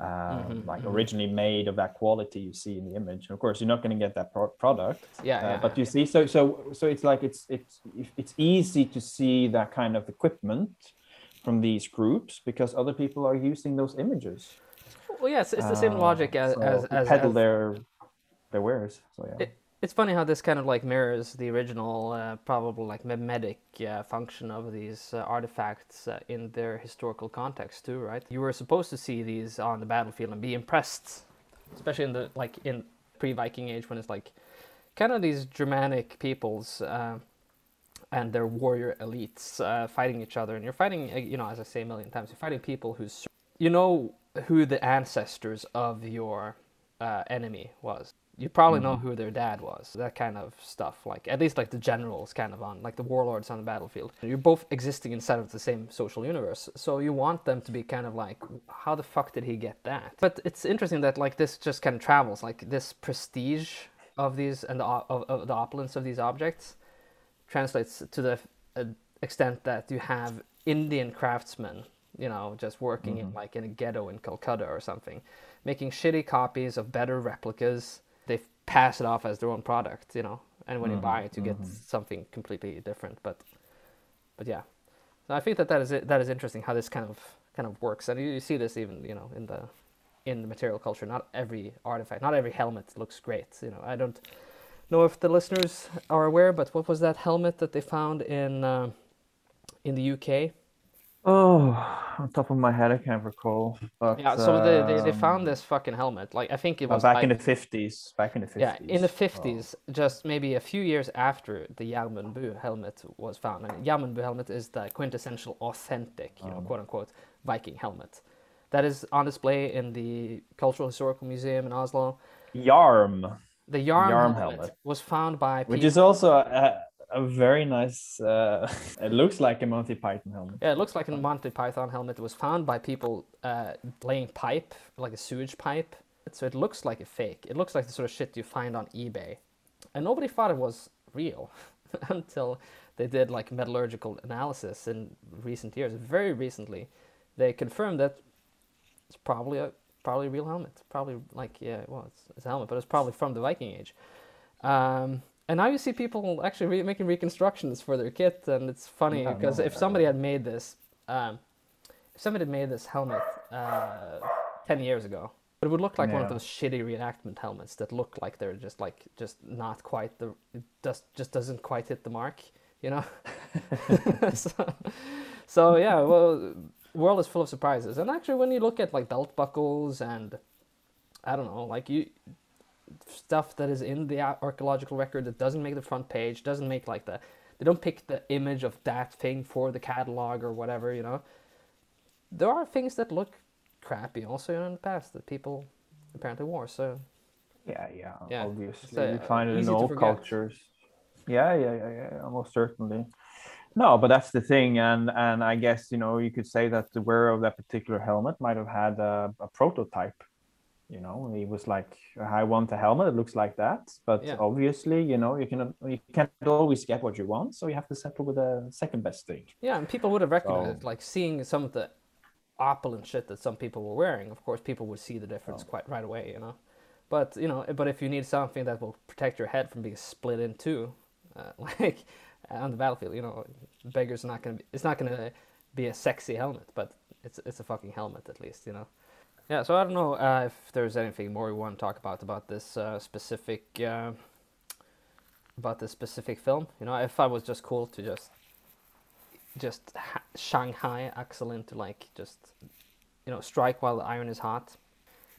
uh, Mhm, like mhm. originally made of that quality you see in the image of course you're not going to get that pro- product yeah, uh, yeah, but you see so so so it's like it's it's it's easy to see that kind of equipment from these groups because other people are using those images well, yeah, it's, it's the same Uh, logic as so as, as, peddle as their their wares so yeah It- it's funny how this kind of like mirrors the original, uh, probably like mimetic uh, function of these uh, artifacts uh, in their historical context too, right? You were supposed to see these on the battlefield and be impressed, especially in the like in pre-Viking age when it's like kind of these Germanic peoples uh, and their warrior elites uh, fighting each other, and you're fighting, uh, you know, as I say a million times, you're fighting people who's you know who the ancestors of your uh, enemy was. You probably know who their dad was. That kind of stuff, like at least like the generals, kind of on like the warlords on the battlefield. You're both existing inside of the same social universe, so you want them to be kind of like, how the fuck did he get that? But it's interesting that like this just kind of travels, like this prestige of these and the of, of the opulence of these objects translates to the uh, extent that you have Indian craftsmen, you know, just working in like in a ghetto in Calcutta or something, making shitty copies of better replicas. They pass it off as their own product, you know, and when you buy it, you get something completely different. But, but yeah, so I think that that is it, that is interesting how this kind of kind of works, and you, you see this even you know in the in the material culture. Not every artifact, not every helmet looks great. You know, I don't know if the listeners are aware, but what was that helmet that they found in uh, in the UK? Oh, on top of my head, I can't recall. But Yeah, so they, they, they um, found this fucking helmet. Like I think it uh, was back like, in the fifties. Back in the fifties. yeah, in the fifties, just maybe a few years after the Gjermundbu helmet was found. And Gjermundbu helmet is the quintessential authentic, you know, Oh. quote unquote, Viking helmet. That is on display in the Cultural Historical Museum in Oslo. Yarm, The Yarm, Yarm helmet, helmet. was found by which people. is also a, a very nice. Uh, it looks like a Monty Python helmet. Yeah, it looks like a Monty Python helmet. It was found by people uh, laying pipe, like a sewage pipe. So it looks like a fake. It looks like the sort of shit you find on eBay. And nobody thought it was real until they did like metallurgical analysis in recent years. Very recently, they confirmed that it's probably a probably a real helmet. Probably like yeah, well, it's, it's a helmet, but it's probably from the Viking Age. Um, and now you see people actually re- making reconstructions for their kit, and it's funny because no, if somebody had made this, um, if somebody had made this helmet uh, ten years ago, it would look like one of those shitty reenactment helmets that look like they're just like just not quite the it just just doesn't quite hit the mark, you know. so, so yeah, well, world is full of surprises, and actually, when you look at like belt buckles and I don't know, like you stuff that is in the archaeological record that doesn't make the front page, doesn't make like the they don't pick the image of that thing for the catalog or whatever, you know. There are things that look crappy also in the past that people apparently wore. So Yeah, yeah, Yeah, obviously. so, you find it in all cultures. Yeah, yeah, yeah, yeah, yeah, most certainly. No, but that's the thing, and and I guess you know you could say that the wearer of that particular helmet might have had a, a prototype. You know, he was like, "I want a helmet that looks like that," but Yeah. obviously, you know, you cannot you can't always get what you want, so you have to settle with the second best thing. yeah, and people would have recognized So- like seeing some of the opulent shit that some people were wearing. Of course, people would see the difference quite right away, you know. But you know, but if you need something that will protect your head from being split in two, uh, like on the battlefield, you know, beggar's not gonna be. It's not gonna be a sexy helmet, but it's it's a fucking helmet at least, you know. Yeah. So I don't know uh, if there's anything more we want to talk about about this uh, specific uh, about this specific film. You know, I thought it was just cool to just just ha- Shanghai Axel into like just you know strike while the iron is hot.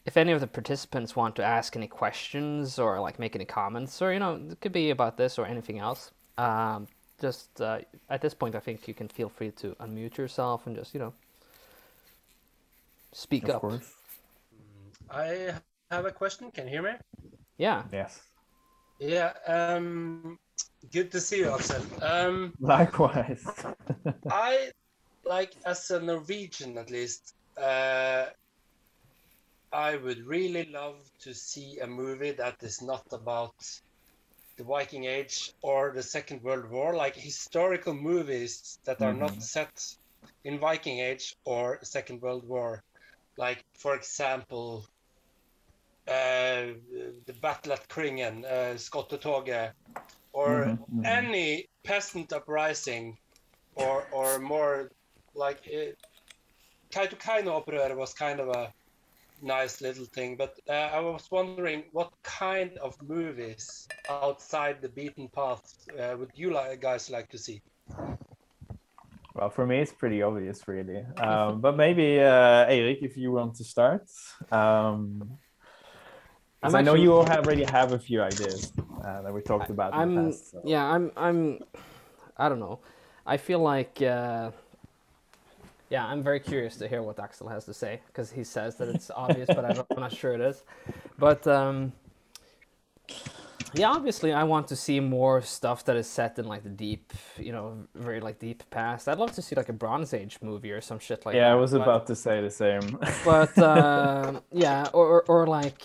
If any of the participants want to ask any questions or like make any comments, or you know, it could be about this or anything else, um, just uh, at this point, I think you can feel free to unmute yourself and just you know speak Of up. course. I have a question. Can you hear me? Yeah, Yes. Yeah. Um, good to see you, Axel. Um, Likewise. I like as a Norwegian at least. Uh, I would really love to see a movie that is not about the Viking Age or the Second World War, like historical movies that are Mhm. not set in Viking Age or Second World War. Like, for example, uh, the Battle at Kringen, uh, Skottetoget, or Mhm, mhm. any peasant uprising, or or more like uh, Kautokeino-opprøret was kind of a nice little thing. But uh, I was wondering, what kind of movies outside the beaten path uh, would you guys like to see? Well, for me, it's pretty obvious, really. Um, but maybe, uh, Eric, if you want to start. Um, I know you all have already have a few ideas uh, that we talked about I'm the past. so- yeah, I'm I'm I don't know. I feel like uh, yeah, I'm very curious to hear what Axel has to say because he says that it's obvious, but I don't, I'm not sure it is. But um, yeah, obviously, I want to see more stuff that is set in like the deep, you know, very like deep past. I'd love to see like a Bronze Age movie or some shit like yeah, that. Yeah, I was but- about to say the same. but uh, yeah, or, or or like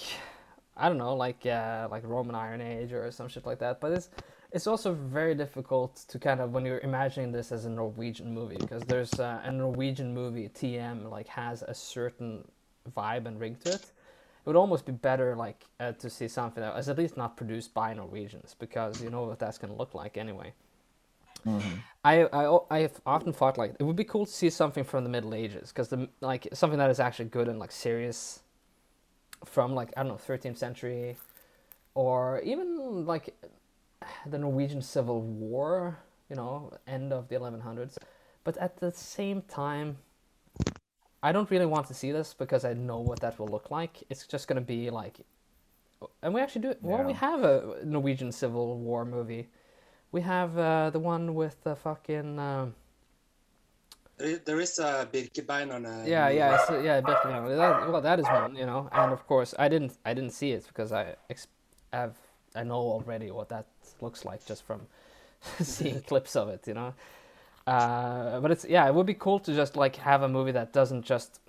I don't know, like uh, like Roman Iron Age or some shit like that. But it's it's also very difficult to kind of when you're imagining this as a Norwegian movie because there's uh, a Norwegian movie TM like has a certain vibe and ring to it. It would almost be better like uh, to see something that was at least not produced by Norwegians because you know what that's gonna look like anyway. I, I I have often thought like it would be cool to see something from the Middle Ages because the like something that is actually good and like serious from like I don't know 13th century or even like the Norwegian Civil War, you know, end of the 1100s. but at the same time, I don't really want to see this because I know what that will look like. It's just gonna be like, and we actually do. It well, we have a Norwegian Civil War movie. We have uh, the one with the fucking. Um, There is, there is a Birkebein on a. yeah, yeah, it's, yeah, Birkebein. That, well, that is one, you know. And of course, I didn't, I didn't see it because I ex- have, I know already what that looks like just from seeing clips of it, you know. Uh, but it's yeah, it would be cool to just like have a movie that doesn't just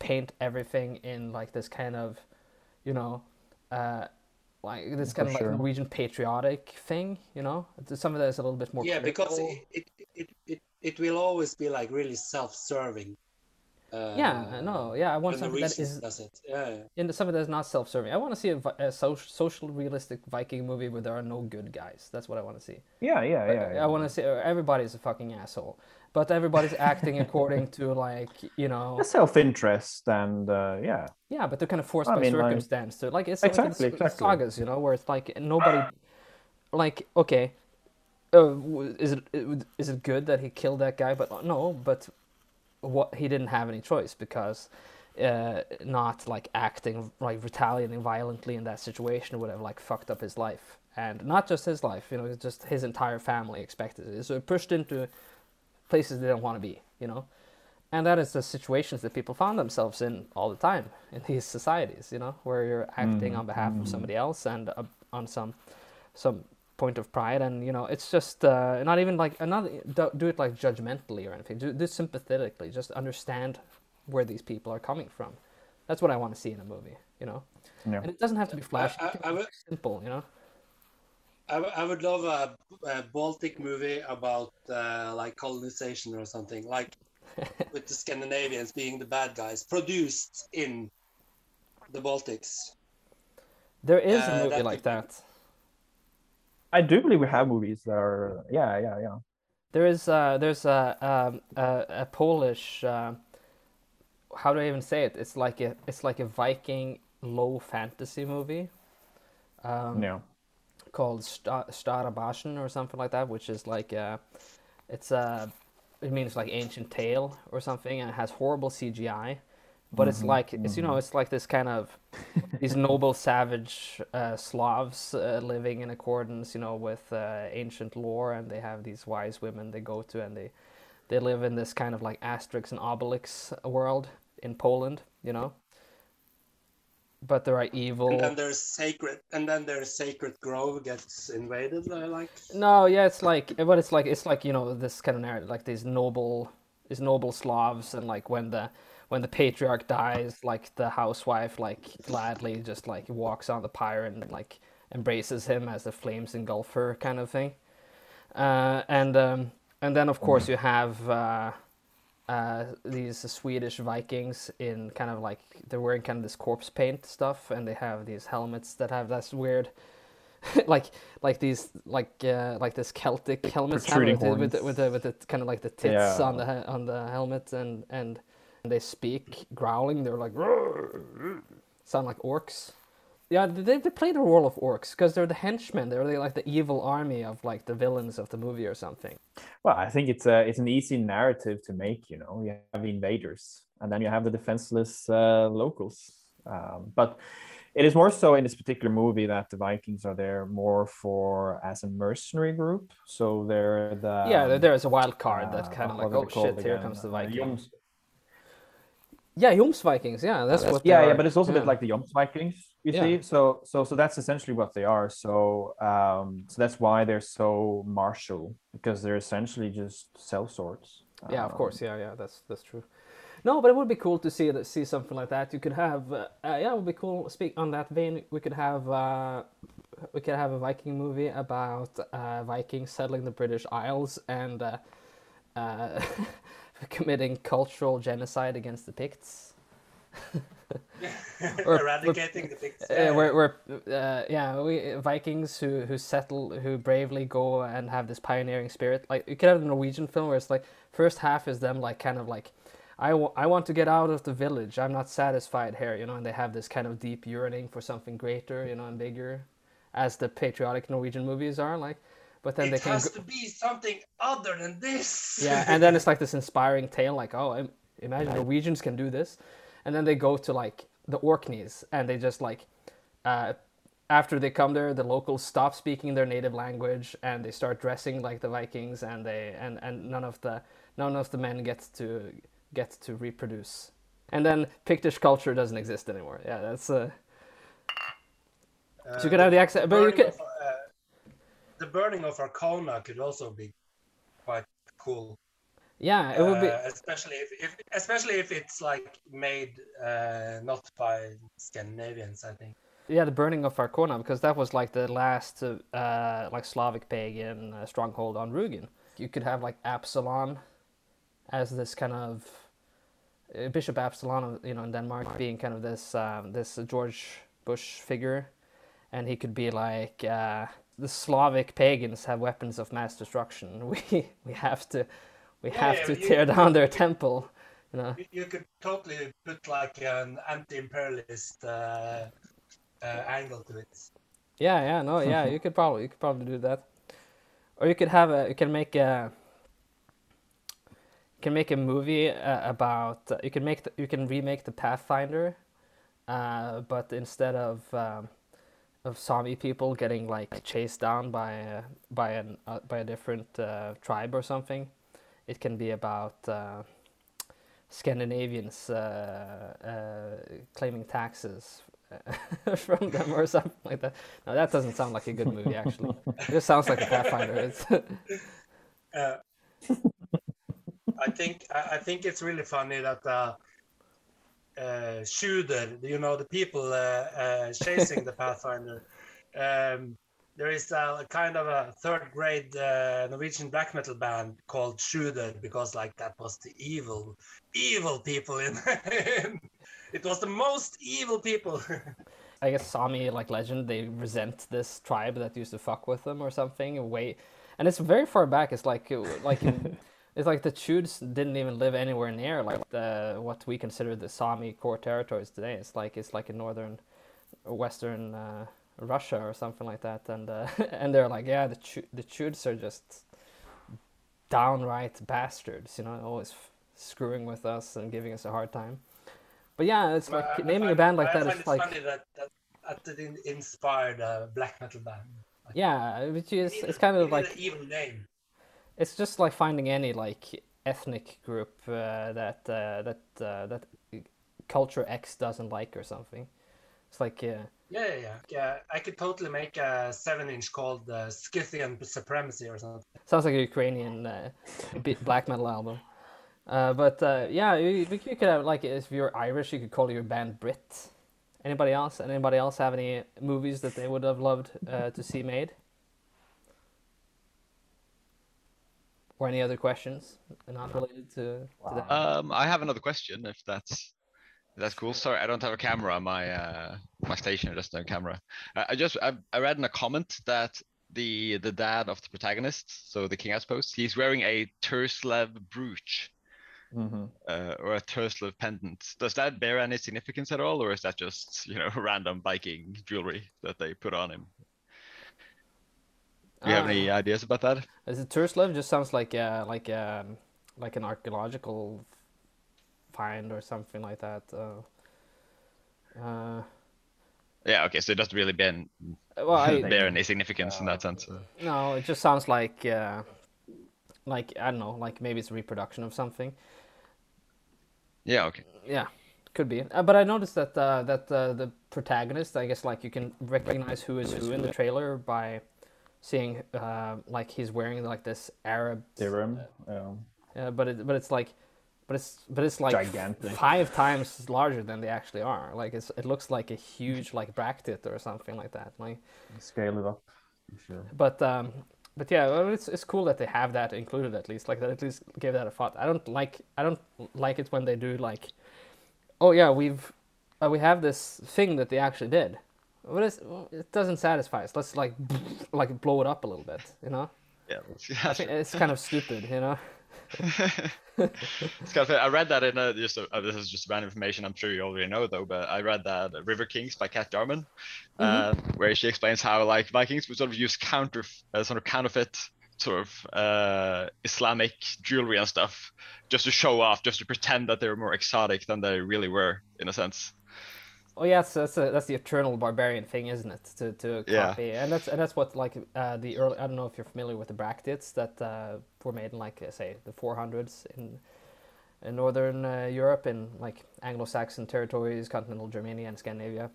paint everything in like this kind of, you know, uh, like this kind of like sure. Norwegian patriotic thing, you know. Some of that is a little bit more. Yeah, because critical. it, it, it, it, it will always be like really self-serving. Uh, yeah, no, yeah, I want when the something that is does it. Yeah, yeah. in something that's not self-serving. I want to see a, a social, social realistic Viking movie where there are no good guys. That's what I want to see. Yeah, yeah, yeah. I want to see uh, everybody's a fucking asshole, but everybody's acting according to like you know A self-interest and uh, yeah, yeah, but they're kind of forced I by mean, like- circumstance to like it's like Exactly, in s- exactly. sagas, you know, where it's like nobody, like okay, uh, is it is it good that he killed that guy? But no, but what he didn't have any choice because uh, not like acting like retaliating violently in that situation would have like fucked up his life. And not just his life you know just his entire family expected it. So it pushed into places they don't want to be you know? And that is the situations that people found themselves in all the time in these societies you know where you're acting on behalf of somebody else and uh, on some some point of pride and you know it's just uh, not even like another don't do it like judgmentally or anything. Do, do it sympathetically. Just understand where these people are coming from. That's what i want to see in a movie you know? Yeah. and it doesn't have to be flashy. I- it can I would- simple you know? I, I would love a, a Baltic movie about uh, like colonization or something, like with the Scandinavians being the bad guys, produced in the Baltics. there is Uh, a movie that like could that I do believe we have movies that are yeah, yeah, yeah. There is uh, there's a um, a, a Polish uh, how do I even say it? It's like a it's like a Viking low fantasy movie um, Yeah. called Sta- Starabaschen or something like that, which is like uh it's a it means like ancient tale or something, and it has horrible CGI. But it's like it's you know it's like this kind of these noble savage uh, Slavs uh, living in accordance you know with uh, ancient lore, and they have these wise women they go to, and they they live in this kind of like Asterix and Obelix world in Poland, you know. But there are evil. And then there's sacred, and then their sacred grove gets invaded. Like. No, yeah, it's like, but it's like it's like you know this kind of narrative, like these noble, these noble Slavs, and like when the when the patriarch dies, like the housewife like gladly just like walks on the pyre and like embraces him as the flames engulf her kind of thing, uh, and um, and then of course you have uh, uh, these Swedish Vikings in kind of like they're wearing kind of this corpse paint stuff, and they have these helmets that have this weird like like these like uh, like this Celtic helmets with, with, the, with the with the kind of like the tits Yeah. on the on the helmet and and they speak growling. They're like sound like orcs. Yeah, they they play the role of orcs because they're the henchmen. They're the, like the evil army of like the villains of the movie or something. Well, I think it's a it's an easy narrative to make. You know, you have the invaders, and then you have the defenseless uh, locals. Um, but it is more so in this particular movie that the Vikings are there more for as a mercenary group. So they're the yeah, there- there is a wild card that uh, kind of like oh shit, here again? comes the Uh, Vikings. Yeah, Joms Vikings. Yeah, that's, what. they yeah, yeah, but it's also a bit like the Joms Vikings, you Yeah. see. So, so, so that's essentially what they are. So, um, so that's why they're so martial because they're essentially just sellswords. Yeah, of Um, course. Yeah, yeah, that's that's true. No, but it would be cool to see that see something like that. You could have, uh, uh, yeah, it would be cool. Speak on that vein, we could have uh, we could have a Viking movie about uh, Vikings settling the British Isles and uh, uh, committing cultural genocide against the Picts. Or- Eradicating the Picts. Uh, where, where uh, yeah, we Vikings who who settle, who bravely go and have this pioneering spirit. Like you could have the Norwegian film where it's like first half is them like kind of like, I I want to get out of the village. I'm not satisfied here, you know, and they have this kind of deep yearning for something greater, you know, and bigger, as the patriotic Norwegian movies are like. But then it they can has go- to be something other than this. yeah and then it's like this inspiring tale like oh imagine norwegians can do this. And then they go to like the orkneys and they just like uh, after they come there the locals stop speaking their native language and they start dressing like the vikings and they and, and none of the none of the men gets to get to reproduce. And then pictish culture doesn't exist anymore. Yeah that's uh so you can have the accent but you burning could of, uh, the burning of Arcona could also be quite cool. yeah it would be Uh, especially if, if especially if it's like made uh, not by Scandinavians, I think. Yeah, the burning of Arcona, because that was like the last uh, like Slavic pagan uh, stronghold on Rugen. You could have like Absalon as this kind of uh, Bishop Absalon, you know, in Denmark, being kind of this um, this George Bush figure, and he could be like uh, the Slavic pagans have weapons of mass destruction. We we have to we have yeah, to you- tear down their temple. You know. You, could totally put like an anti-imperialist uh, uh, angle to it. Yeah, yeah, no, yeah. You could probably you could probably do that, or you could have a you can make a you can make a movie uh, about uh, you can make the, you can remake the Pathfinder, uh, but instead of um, of Sami people getting like chased down by a, by an uh, by a different uh, tribe or something, it can be about uh, Scandinavians uh, uh, claiming taxes from them or something like that. No, that doesn't sound like a good movie actually. it just sounds like a Pathfinder. It's Uh, I think I I think it's really funny that uh, Tsjuder, you know, the people uh, uh, chasing the Pathfinder. Um, there is a kind of a third grade uh, Norwegian black metal band called Tsjuder because like that was the evil, evil people in. it was the most evil people. I guess Sami like legend they resent this tribe that used to fuck with them or something. Way, and it's very far back. It's like like in, it's like the Chudes didn't even live anywhere near like the what we consider the Sami core territories today. It's like it's like in northern, western uh, Russia or something like that. And uh, and they're like, yeah, the Chu- the Chudes are just downright bastards. You know, always f- screwing with us and giving us a hard time. But yeah, it's like I- I naming a band like I that find is like. funny that that, that inspired a black metal band. Yeah, which is Even- it's kind of like an evil name. It's just like finding any like ethnic group uh, that uh, that uh, that culture X doesn't like or something. It's like uh, Yeah, yeah, yeah. yeah I could totally make a seven-inch called uh, Scythian Supremacy or something. sounds like a Ukrainian uh, black metal album. Uh, but uh, yeah, you, you could have like if you're Irish, you could call your band Brit. Anybody else? Anybody else have any movies that they would have loved uh, to see made? Or any other questions not related to, to that? Um, I have another question. If that's if that's cool. Sorry, I don't have a camera. My uh, my station doesn't have a camera. I, I just I, I read in a comment that the the dad of the protagonist, so the king, I suppose, he's wearing a Turslev brooch hmm uh, or a Turslev pendant. Does that bear any significance at all, or is that just you know random Viking jewelry that they put on him? Do you have any Ah. ideas about that? Is it Turslev? Just sounds like uh, like um, like an archaeological find or something like that. Uh, uh, Yeah. Okay. So it doesn't really bear, well, I, bear any significance in that sense. no, it just sounds like uh, like I don't know, like maybe it's a reproduction of something. Yeah. Okay. Yeah, could be. Uh, but I noticed that uh, that uh, the protagonist, I guess, like you can recognize who is who in the trailer by seeing uh, like he's wearing like this Arab Serum. Yeah. Yeah, but it, but it's like, but it's but it's like Gigantic. five times larger than they actually are. Like it's it looks like a huge like bracteate or something like that. Like, Scale it up. Should. but um, but yeah, well, it's it's cool that they have that included at least. Like that at least gave that a thought. I don't like I don't like it when they do like, oh yeah, we've uh, we have this thing that they actually did. But it's, it doesn't satisfy us. Let's like like blow it up a little bit, you know. Yeah. I think it's kind of stupid, you know. it's kind of, I read that in a, just a, this is just random information. I'm sure you already know though, but I read that River Kings by Kat Jarman, uh, where she explains how like Vikings would sort of use counter, uh, sort of counterfeit sort of uh, Islamic jewelry and stuff just to show off, just to pretend that they were more exotic than they really were in a sense. Oh yeah, that's that's, a, that's the eternal barbarian thing, isn't it? To to Yeah. copy, and that's and that's what like uh, the early. I don't know if you're familiar with the bracteates that uh, were made in like uh, say the 400s in in northern uh, Europe, in like Anglo-Saxon territories, continental Germania, and Scandinavia.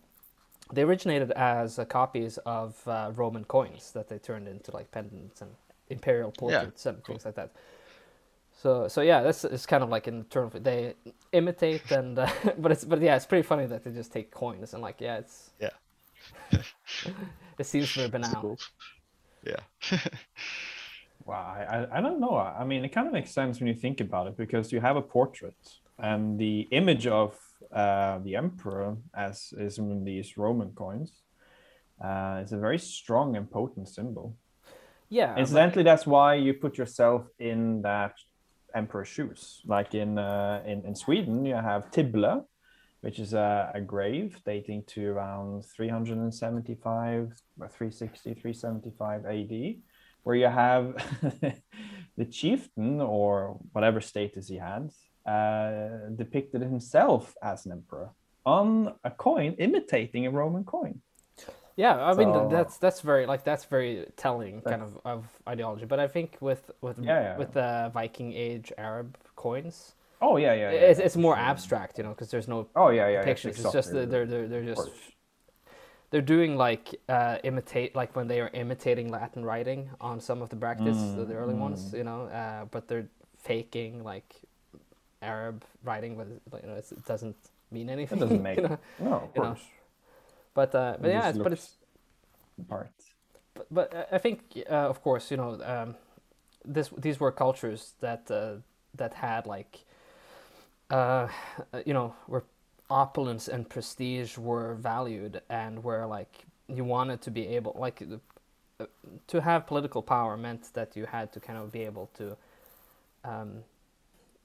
They originated as uh, copies of uh, Roman coins that they turned into like pendants and imperial portraits and things like that. So so yeah, that's it's kind of like in an eternal. They imitate and uh, but it's but yeah, it's pretty funny that they just take coins and like yeah, it's Yeah. it seems very banal. Cool. Yeah. Wow, I, I, I don't know. I mean, it kind of makes sense when you think about it because you have a portrait and the image of uh, the emperor, as is in these Roman coins, uh, is a very strong and potent symbol. Yeah, but- Incidentally, that's why you put yourself in that emperor's shoes. Like in uh, in, in Sweden, you have Tibble, which is a, a grave dating to around 375 or 360, 375 AD, where you have the chieftain or whatever status he had uh, depicted himself as an emperor on a coin imitating a Roman coin. Yeah, I mean that's that's very like that's very telling kind of of ideology. But I think with with Yeah, yeah, with the Viking Age Arab coins, Oh yeah, yeah. yeah it's, it's more sure. abstract, you know, because there's no Oh yeah, yeah. pictures. It's just that they're they're they're just they're doing like uh, imitate like when they are imitating Latin writing on some of the bracteates, the, the early ones, you know, uh, but they're faking like Arab writing, but you know, it's, it doesn't mean anything. It doesn't make you know? no, of course. But uh, but yeah, it's, but it's part. but, but I- I think, uh, of course, you know, um, this these were cultures that uh, that had like, uh, you know, where opulence and prestige were valued, and where like you wanted to be able, like, uh, to have political power meant that you had to kind of be able to. Um,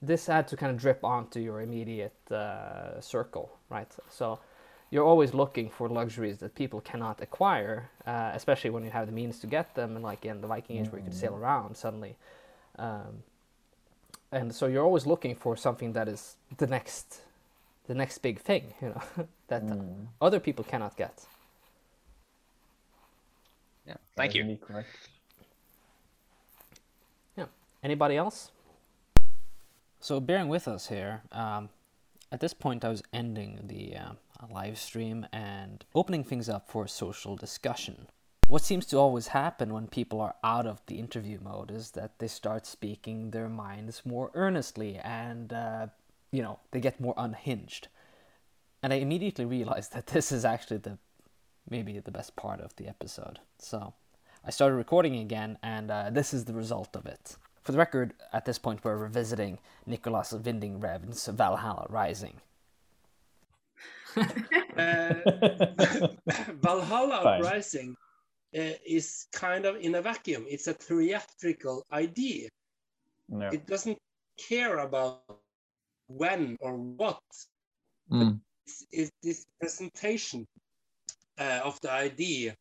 this had to kind of drip onto your immediate uh, circle, right? So you're always looking for luxuries that people cannot acquire, uh, especially when you have the means to get them, and like in the Viking Age where you could sail around suddenly. Um, and so you're always looking for something that is the next, the next big thing, you know, that uh, other people cannot get. Yeah. Thank you. Indeed Correct. Yeah. Anybody else? So bearing with us here, um, at this point I was ending the uh, live stream and opening things up for social discussion. What seems to always happen when people are out of the interview mode is that they start speaking their minds more earnestly and, uh, you know, they get more unhinged. And I immediately realized that this is actually the maybe the best part of the episode. So I started recording again, and uh, this is the result of it. For the record, at this point, we're revisiting Nicolas Winding Refn's Valhalla Rising. Uh, Valhalla Fine. Uprising uh, is kind of in a vacuum. It's a theatrical idea. No. It doesn't care about when or what. Mm. It's, it's this presentation uh, of the idea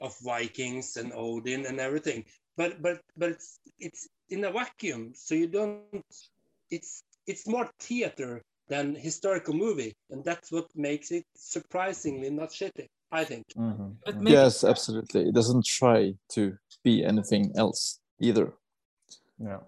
of Vikings and Odin and everything. But but but it's it's in a vacuum, so you don't. It's it's more theater than historical movie, and that's what makes it surprisingly not shitty. I think. But mhm. maybe- Yes, absolutely. It doesn't try to be anything else either. Yeah.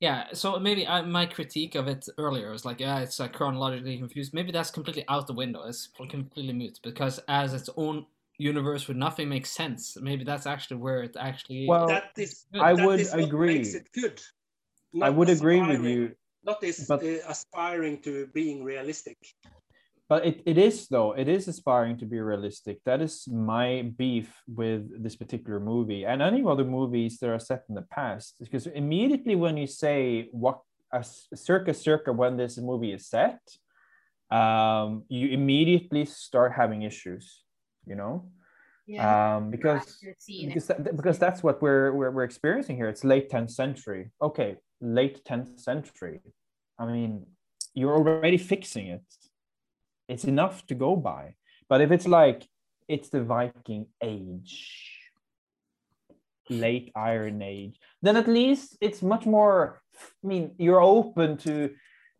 Yeah, so maybe I, my critique of it earlier was like, yeah, it's uh, chronologically confused. Maybe that's completely out the window. It's completely moot because as its own universe where nothing makes sense, maybe that's actually where it actually. Well, that is I that would is agree. Makes it good. I would agree with you, Not this but- uh, aspiring to being realistic. but it, it is though it is aspiring to be realistic that is my beef with this particular movie and any other movies that are set in the past because immediately when you say what a circa circa when this movie is set um, you immediately start having issues you know um, because because that, because that's what we're, we're we're experiencing here. It's late 10th century. Okay, late 10th century, I mean, you're already fixing it. It's enough to go by. But if it's like it's the Viking age, late Iron Age, then at least it's much more. I mean, you're open to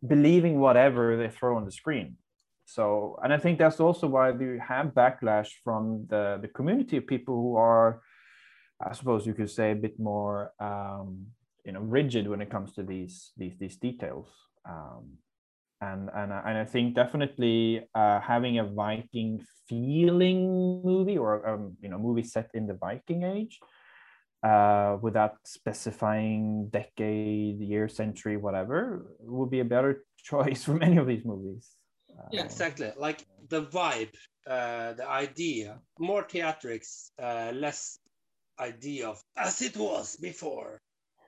believing whatever they throw on the screen. So, and I think that's also why we have backlash from the the community of people who are, I suppose you could say, a bit more, um, you know, rigid when it comes to these these these details. Um, and and and I think definitely uh, having a Viking feeling movie or um, you know movie set in the Viking age, uh, without specifying decade, year, century, whatever, would be a better choice for many of these movies. Uh, Yeah, exactly. Like the vibe, uh, the idea, more theatrics, uh, less idea of as it was before.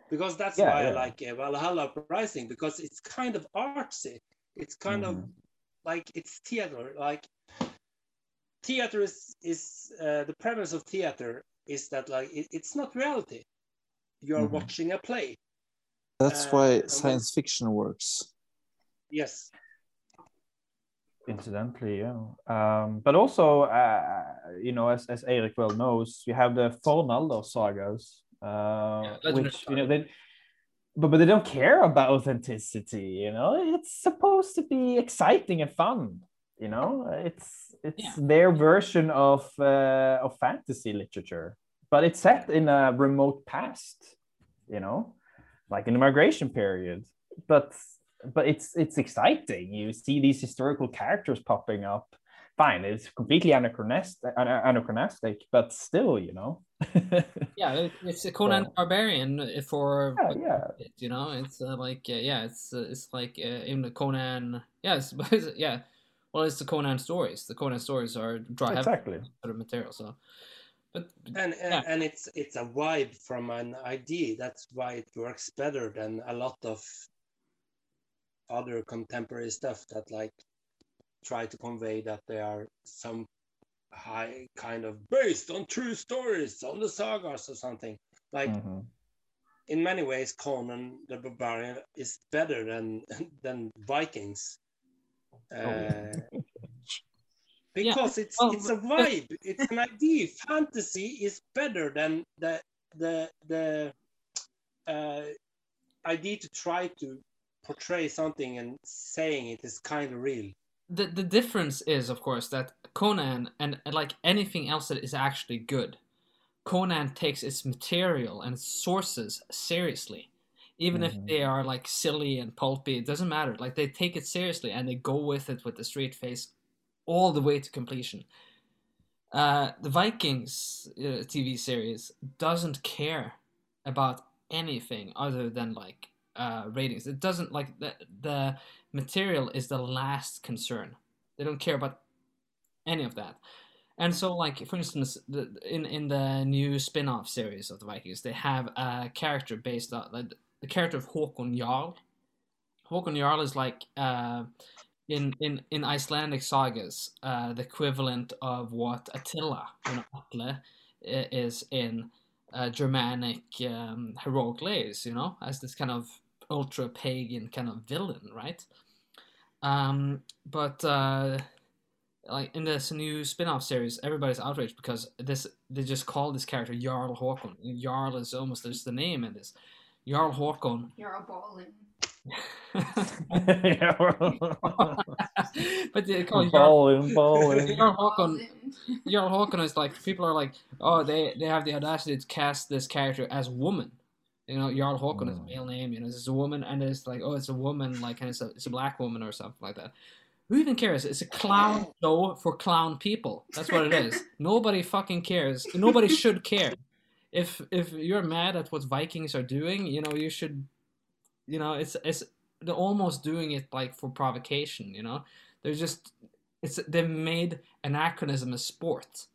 Because that's Yeah, why I like uh, Valhalla Rising because it's kind of artsy. It's kind of Mhm. like it's theater. Like theater is is uh, the premise of theater is that like it, it's not reality. You are Mhm. watching a play. That's Uh, why and when- science fiction works. Yes. incidentally yeah um but also uh you know as, as eric well knows you have the Fornaldar sagas uh Legend which you know they but, but they don't care about authenticity you know? It's supposed to be exciting and fun you know? It's it's Yeah. their version of uh of fantasy literature but it's set in a remote past you know? Like in the migration period but but it's it's exciting. You see these historical characters popping up fine it's completely anachronistic anachronistic but still you know? Yeah, it's a Conan So- Barbarian uh, for yeah yeah. it, you know it's uh, like uh, yeah it's uh, it's like uh, in the conan yeah but yeah well it's the conan stories. The conan stories are dry exactly. sort of material so but and and, Yeah. and it's it's a vibe from an idea that's why it works better than a lot of other contemporary stuff that like try to convey that they are some high kind of based on true stories on the sagas or something. Like Mhm. in many ways conan the barbarian is better than than vikings. Uh, because it's well, it's a vibe. It's an idea. Fantasy is better than the the the uh, idea to try to portray something and saying it is kind of real the the difference is of course that conan and, like anything else that is actually good conan takes its material and sources seriously. Even if Mhm. they are like silly and pulpy it doesn't matter. Like they take it seriously and they go with it with a straight face all the way to completion. Uh, the vikings uh, tv series doesn't care about anything other than like uh, ratings. It doesn't like the, the material is the last concern. They don't care about any of that. And so like for instance the, in in the new spin-off series of the vikings they have a character based on the character of Håkon Jarl. Håkon Jarl is like uh, in in in Icelandic sagas uh, the equivalent of what Attila you know Atle is in uh, Germanic um, heroic lays you know as this kind of ultra pagan kind of villain right um, but uh, like in this new spin-off series, everybody's outraged because this they just call this character Jarl Håkon. Jarl is almost just the name in this. Jarl Håkon. You're a ballin. yeah but they call Jarl, balling balling Jarl Håkon. Jarl Håkon is like people are like, oh, they they have the audacity to cast this character as woman. You know, Jarl Håkon is a Mm. male name. You know, it's a woman, and it's like, oh, it's a woman, like, and it's a it's a black woman or something like that. Who even cares? It's a clown show for clown people. That's what it is. Nobody fucking cares. Nobody should care. If if you're mad at what Vikings are doing, you know, you should, you know, it's it's they're almost doing it like for provocation. You know, they're just it's they've made anachronism a sport.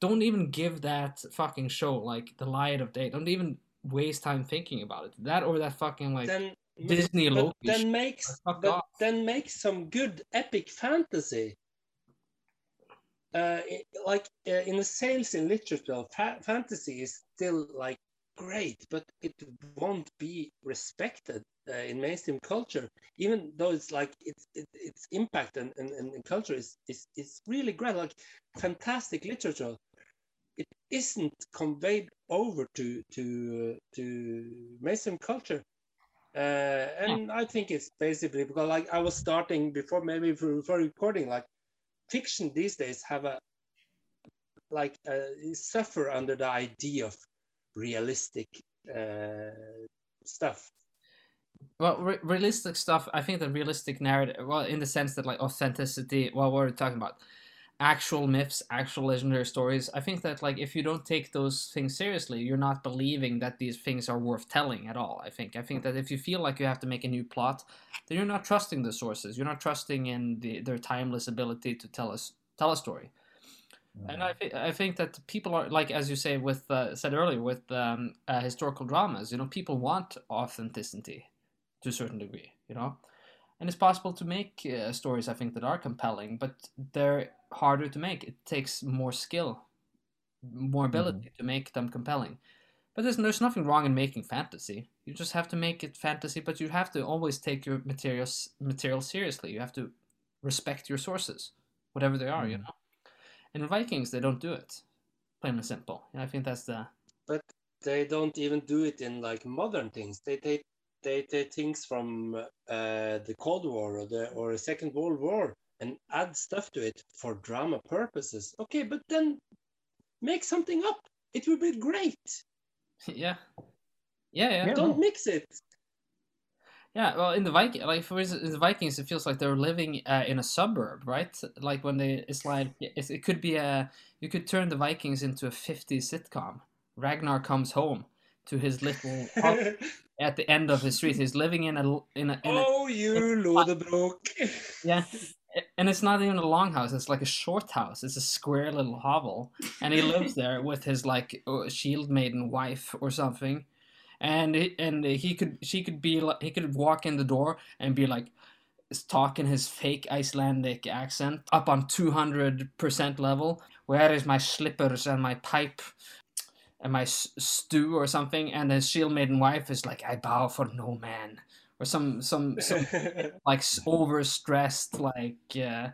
Don't even give that fucking show like the light of day. Don't even waste time thinking about it. That or that fucking like then Disney Loki. then makes Fuck but then make some good epic fantasy uh, it- like uh, in the sales in literature fa- fantasy is still like great, but it won't be respected uh, in mainstream culture, even though it's like its it, its impact and, and, and culture is, is is really great, like fantastic literature. Isn't conveyed over to to uh, to Mason culture, uh, and I think it's basically because like I was starting before maybe before before recording, like fiction these days have a like uh, suffer under the idea of realistic uh, stuff. Well, re- realistic stuff. I think the realistic narrative. Well, in the sense that like authenticity. Well, what we're talking about, actual myths, actual legendary stories. I think that like if you don't take those things seriously, you're not believing that these things are worth telling at all. I think. I think that if you feel like you have to make a new plot, then you're not trusting the sources. You're not trusting in the, their timeless ability to tell us tell a story. And I, th- I think that people are like as you say with uh, said earlier with um, uh, historical dramas. You know, people want authenticity to a certain degree. You know, and it's possible to make uh, stories I think that are compelling, but they're harder to make. It takes more skill, more ability to make them compelling. But there's there's nothing wrong in making fantasy. You just have to make it fantasy, but you have to always take your materials material seriously. You have to respect your sources, whatever they are. You know. And in Vikings, they don't do it. Plain and simple. And I think that's the But they don't even do it in like modern things. They take they take things from uh, the Cold War or the or the Second World War and add stuff to it for drama purposes. Okay, but then make something up. It would be great. yeah, yeah, yeah. Don't mix it. Yeah, well, in the Viking, like for instance, the Vikings, it feels like they're living uh, in a suburb, right? Like when they, it's like it's, it could be a, you could turn the Vikings into a '50s sitcom. Ragnar comes home to his little hut at the end of the street. He's living in a in a, in a Oh, you Lothbrok. yeah, and it's not even a long house. It's like a short house. It's a square little hovel, and he lives there with his like uh, shield maiden wife or something and he, and he could she could be like he could walk in the door and be like talking his fake Icelandic accent up on 200% level where is my slippers and my pipe and my s- stew or something and his shield maiden wife is like I bow for no man or some some, some like s- overstressed like uh,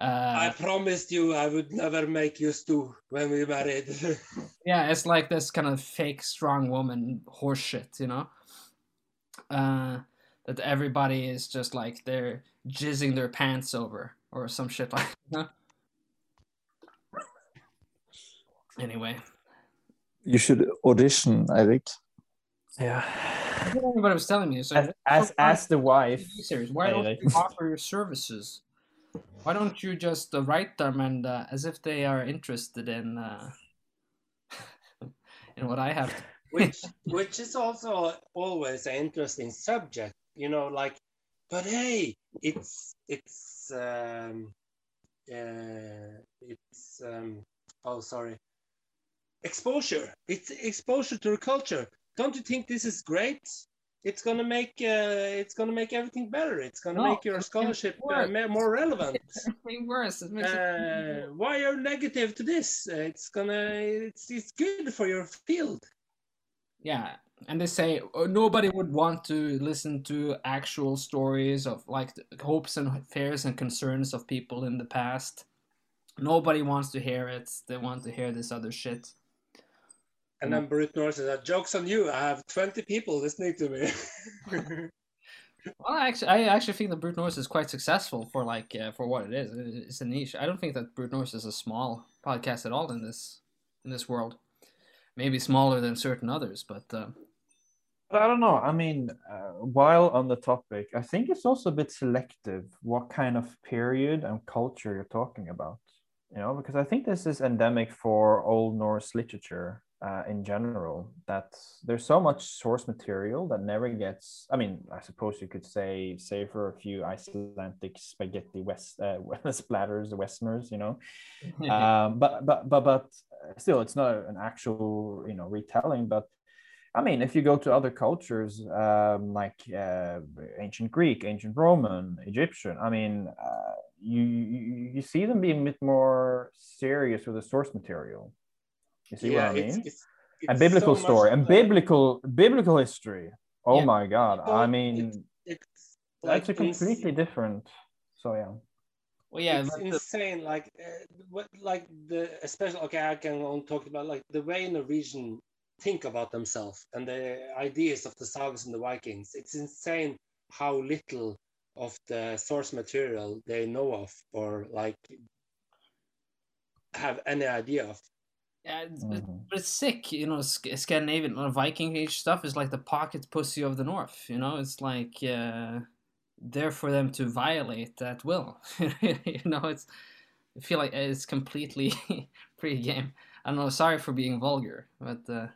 I promised you I would never make you stew when we married. yeah, it's like this kind of fake strong woman horseshit, you know. Uh, that everybody is just like they're jizzing their pants over or some shit like that. Anyway, You should audition, Eric. Yeah. what I was telling you. So As as, as the wife. Series, why don't you offer your services? Why don't you just uh, write them and uh, as if they are interested in uh, in what I have? To... which which is also always an interesting subject you know like but hey it's it's um uh, it's um oh sorry exposure it's exposure to the culture don't you think this is great it's gonna make uh, it's gonna make everything better it's gonna No, make your scholarship uh, more relevant Everything worse. It makes it uh, why are you negative to this uh, it's gonna it's it's good for your field Yeah, and they say uh, nobody would want to listen to actual stories of like the hopes and fears and concerns of people in the past. Nobody wants to hear it. They want to hear this other shit. And then Brute Norse says, "Jokes on you! I have twenty people listening to me." Well, I actually, I actually think that Brute Norse is quite successful for like uh, for what it is. It's a niche. I don't think that Brute Norse is a small podcast at all in this in this world. Maybe smaller than certain others, but uh, But I don't know. I mean, uh, while on the topic, I think it's also a bit selective what kind of period and culture you're talking about. You know, because I think this is endemic for Old Norse literature uh, in general. That there's so much source material that never gets. I mean, I suppose you could say, say for a few Icelandic spaghetti west uh, splatters, the Westerners. You know, um, but but but but still, it's not an actual you know retelling, but. I mean, if you go to other cultures um, like uh, ancient Greek, ancient Roman, Egyptian, I mean, uh, you, you you see them being a bit more serious with the source material. You see yeah, what I mean? it's a it's biblical so story and biblical biblical history. Oh Yeah. my god! So I mean, It's that's a like ins- completely different. So yeah. Well, yeah, it's but the- insane. Like, uh, what, like the especially okay, I can only talk about like the way Norwegian think about themselves and the ideas of the sagas and the Vikings. It's insane how little of the source material they know of or like have any idea of. Yeah, it's, Mhm. but it's sick, you know. Sc- Scandinavian or Viking age stuff is like the pocket pussy of the North. You know, it's like uh, there for them to violate at will. you know, it's. I feel like it's completely pre-game. I don't know. Sorry for being vulgar, but uh,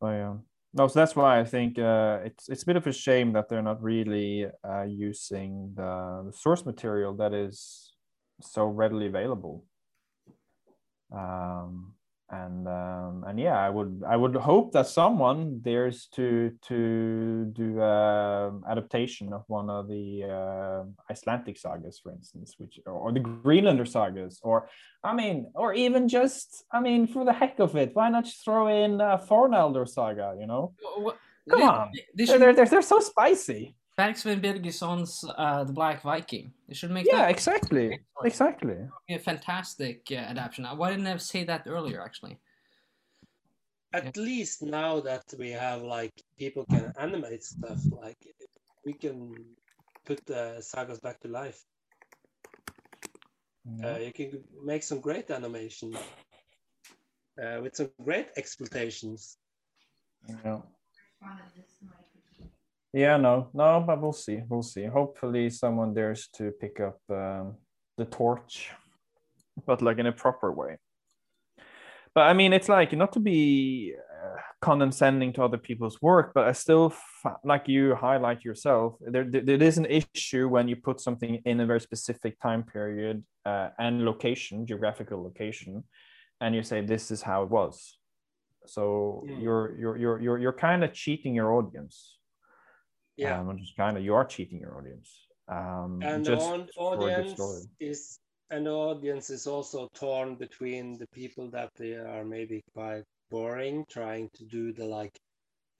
Oh yeah. No, so that's why I think uh, it's it's a bit of a shame that they're not really uh, using the, the source material that is so readily available. Um, and um, and yeah, I would I would hope that someone dares to to do um adaptation of one of the uh, Icelandic sagas, for instance, which or the Greenlander sagas, or I mean, or even just I mean, for the heck of it, why not just throw in uh, Fornaldar saga? You know, come they- on, they they're, should they're, they're, they're so spicy. Bergsveinn Birgisson's uh, The Black Viking. They should make Yeah, that exactly, exactly. be a fantastic uh, adaptation. Why didn't I say that earlier? Actually, At least now that we have like people can animate stuff, like we can put the sagas back to life. Uh, you can make some great animation uh, with some great exploitations. Yeah. Yeah, no, no, but we'll see. We'll see. Hopefully, someone dares to pick up um, the torch, but like in a proper way. But I mean, it's like not to be uh, condescending to other people's work, but I still f- like you highlight yourself. There, there, there is an issue when you put something in a very specific time period uh, and location, geographical location, and you say this is how it was. So Mm. you're you're you're you're you're kind of cheating your audience. Yeah. Um, just kind of you are cheating your audience. Um, and the just on- for a good audience is and the audience is also torn between the people that they are maybe quite boring trying to do the like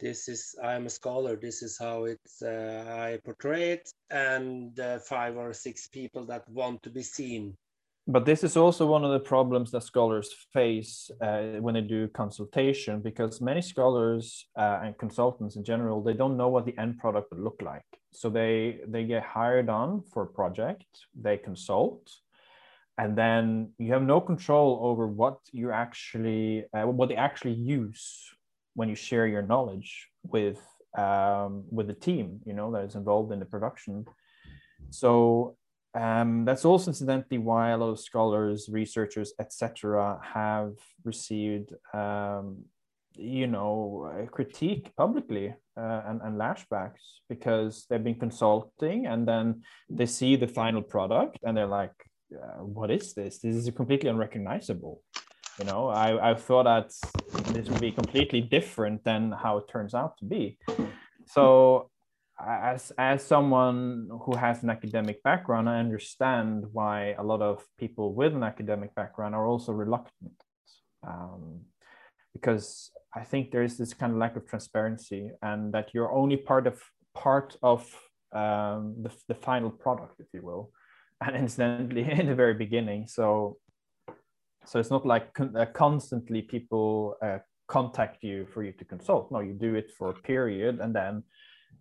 this is i'm a scholar this is how it's uh, i portray it and uh, five or six people that want to be seen But this is also one of the problems that scholars face uh, when they do consultation, because many scholars uh, and consultants in general they don't know what the end product would look like. So they they get hired on for a project, they consult, and then you have no control over what you actually uh, what they actually use when you share your knowledge with um, with the team, you know, that is involved in the production. So um, that's also incidentally why a lot of scholars, researchers, etc., have received, um, you know, critique publicly uh, and, and lashbacks because they've been consulting and then they see the final product and they're like, uh, "What is this? This is completely unrecognizable." You know, I, I thought that this would be completely different than how it turns out to be. So as as someone who has an academic background, I understand why a lot of people with an academic background are also reluctant, um, because I think there is this kind of lack of transparency, and that you're only part of part of um, the the final product, if you will, and incidentally in the very beginning. So so it's not like con- uh, constantly people uh, contact you for you to consult. No, you do it for a period, and then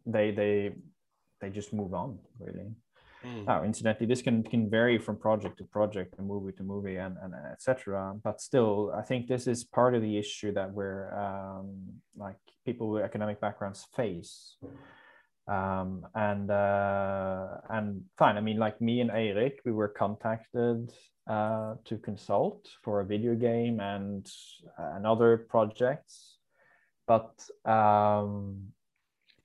they they they just move on really. Now incidentally this can can vary from project to project and movie to movie and, and etc but still i think this is part of the issue that we're um, like people with academic backgrounds face. Um, and uh, and fine i mean like me and eric we were contacted uh, to consult for a video game and another projects but um,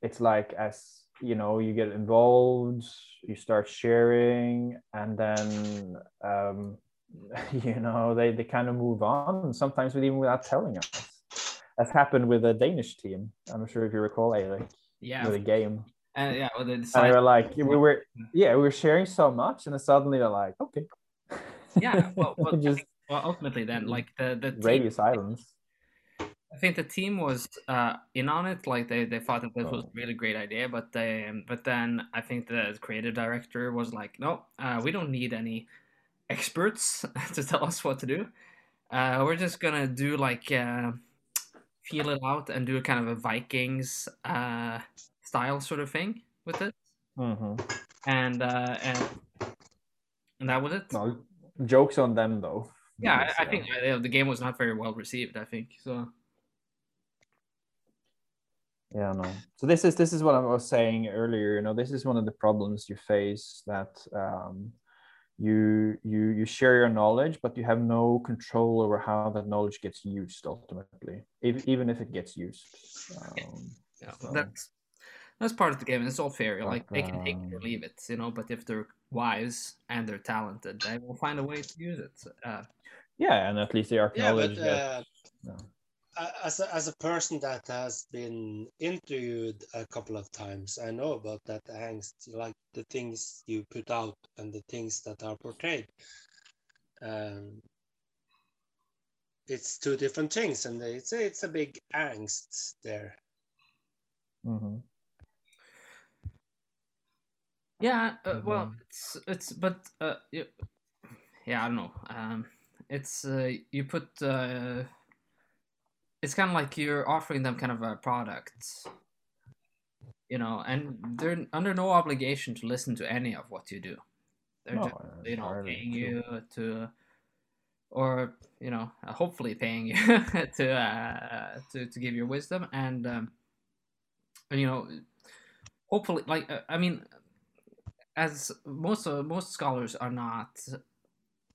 it's like as you know you get involved you start sharing and then um, you know they, they kind of move on sometimes even without telling us. That's happened with a danish team. I'm sure if you recall eric Yeah, with a game. And yeah, well, they and they were like we were yeah we were sharing so much and then suddenly they're like okay. Yeah, well, well, just well, ultimately, then like the the team, Radius Islands. I think the team was uh, in on it. Like they, they thought that this was a Oh. really great idea, but they but then I think the creative director was like, no, uh, we don't need any experts to tell us what to do. Uh, we're just gonna do like uh, feel it out and do a kind of a Vikings uh, style sort of thing with it, hmm and uh, and and that was it. No, jokes on them though. Yeah, I, I think uh, the game was not very well received. I think so. Yeah, no. So this is this is what I was saying earlier. You know, this is one of the problems you face that um, you you you share your knowledge, but you have no control over how that knowledge gets used ultimately, if, even if it gets used. Um, Yeah, So- that's that's part of the game. and It's all fair. Like they can take it or um, leave it, you know. But if they're wise and they're talented, they will find a way to use it. Uh, yeah, and at least they Yeah, acknowledge but that. uh, no. A- as a, as a person that has been interviewed a couple of times, I know about that angst, like the things you put out and the things that are portrayed. Um, it's two different things, and it's a, it's a big angst there. Mhm. yeah, uh, well, Mhm. it's it's but uh, you, yeah, I don't know. Um, it's uh, you put uh, it's kind of like you're offering them kind of a product, you know, and they're under no obligation to listen to any of what you do. They're No, just you know paying you to or you know uh, hopefully paying you to uh to, to give your wisdom and um and, you know hopefully like uh, i mean as most uh, most scholars are not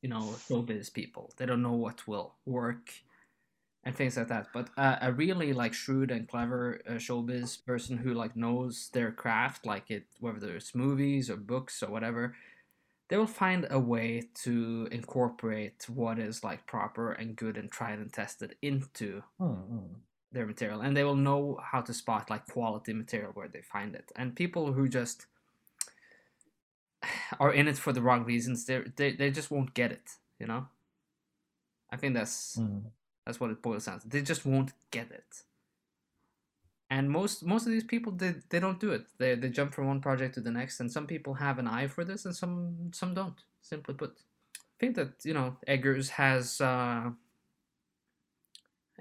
you know showbiz people. They don't know what will work and things like that but uh, a really like shrewd and clever uh, showbiz person who like knows their craft like it whether it's movies or books or whatever they will find a way to incorporate what is like proper and good and tried and tested into Mhm. their material and they will know how to spot like quality material where they find it and people who just are in it for the wrong reasons they they they just won't get it you know i think that's Mhm. That's what it boils down to. They just won't get it. And most most of these people they, they don't do it. They, they jump from one project to the next and some people have an eye for this and some some don't simply put. I think that you know eggers has uh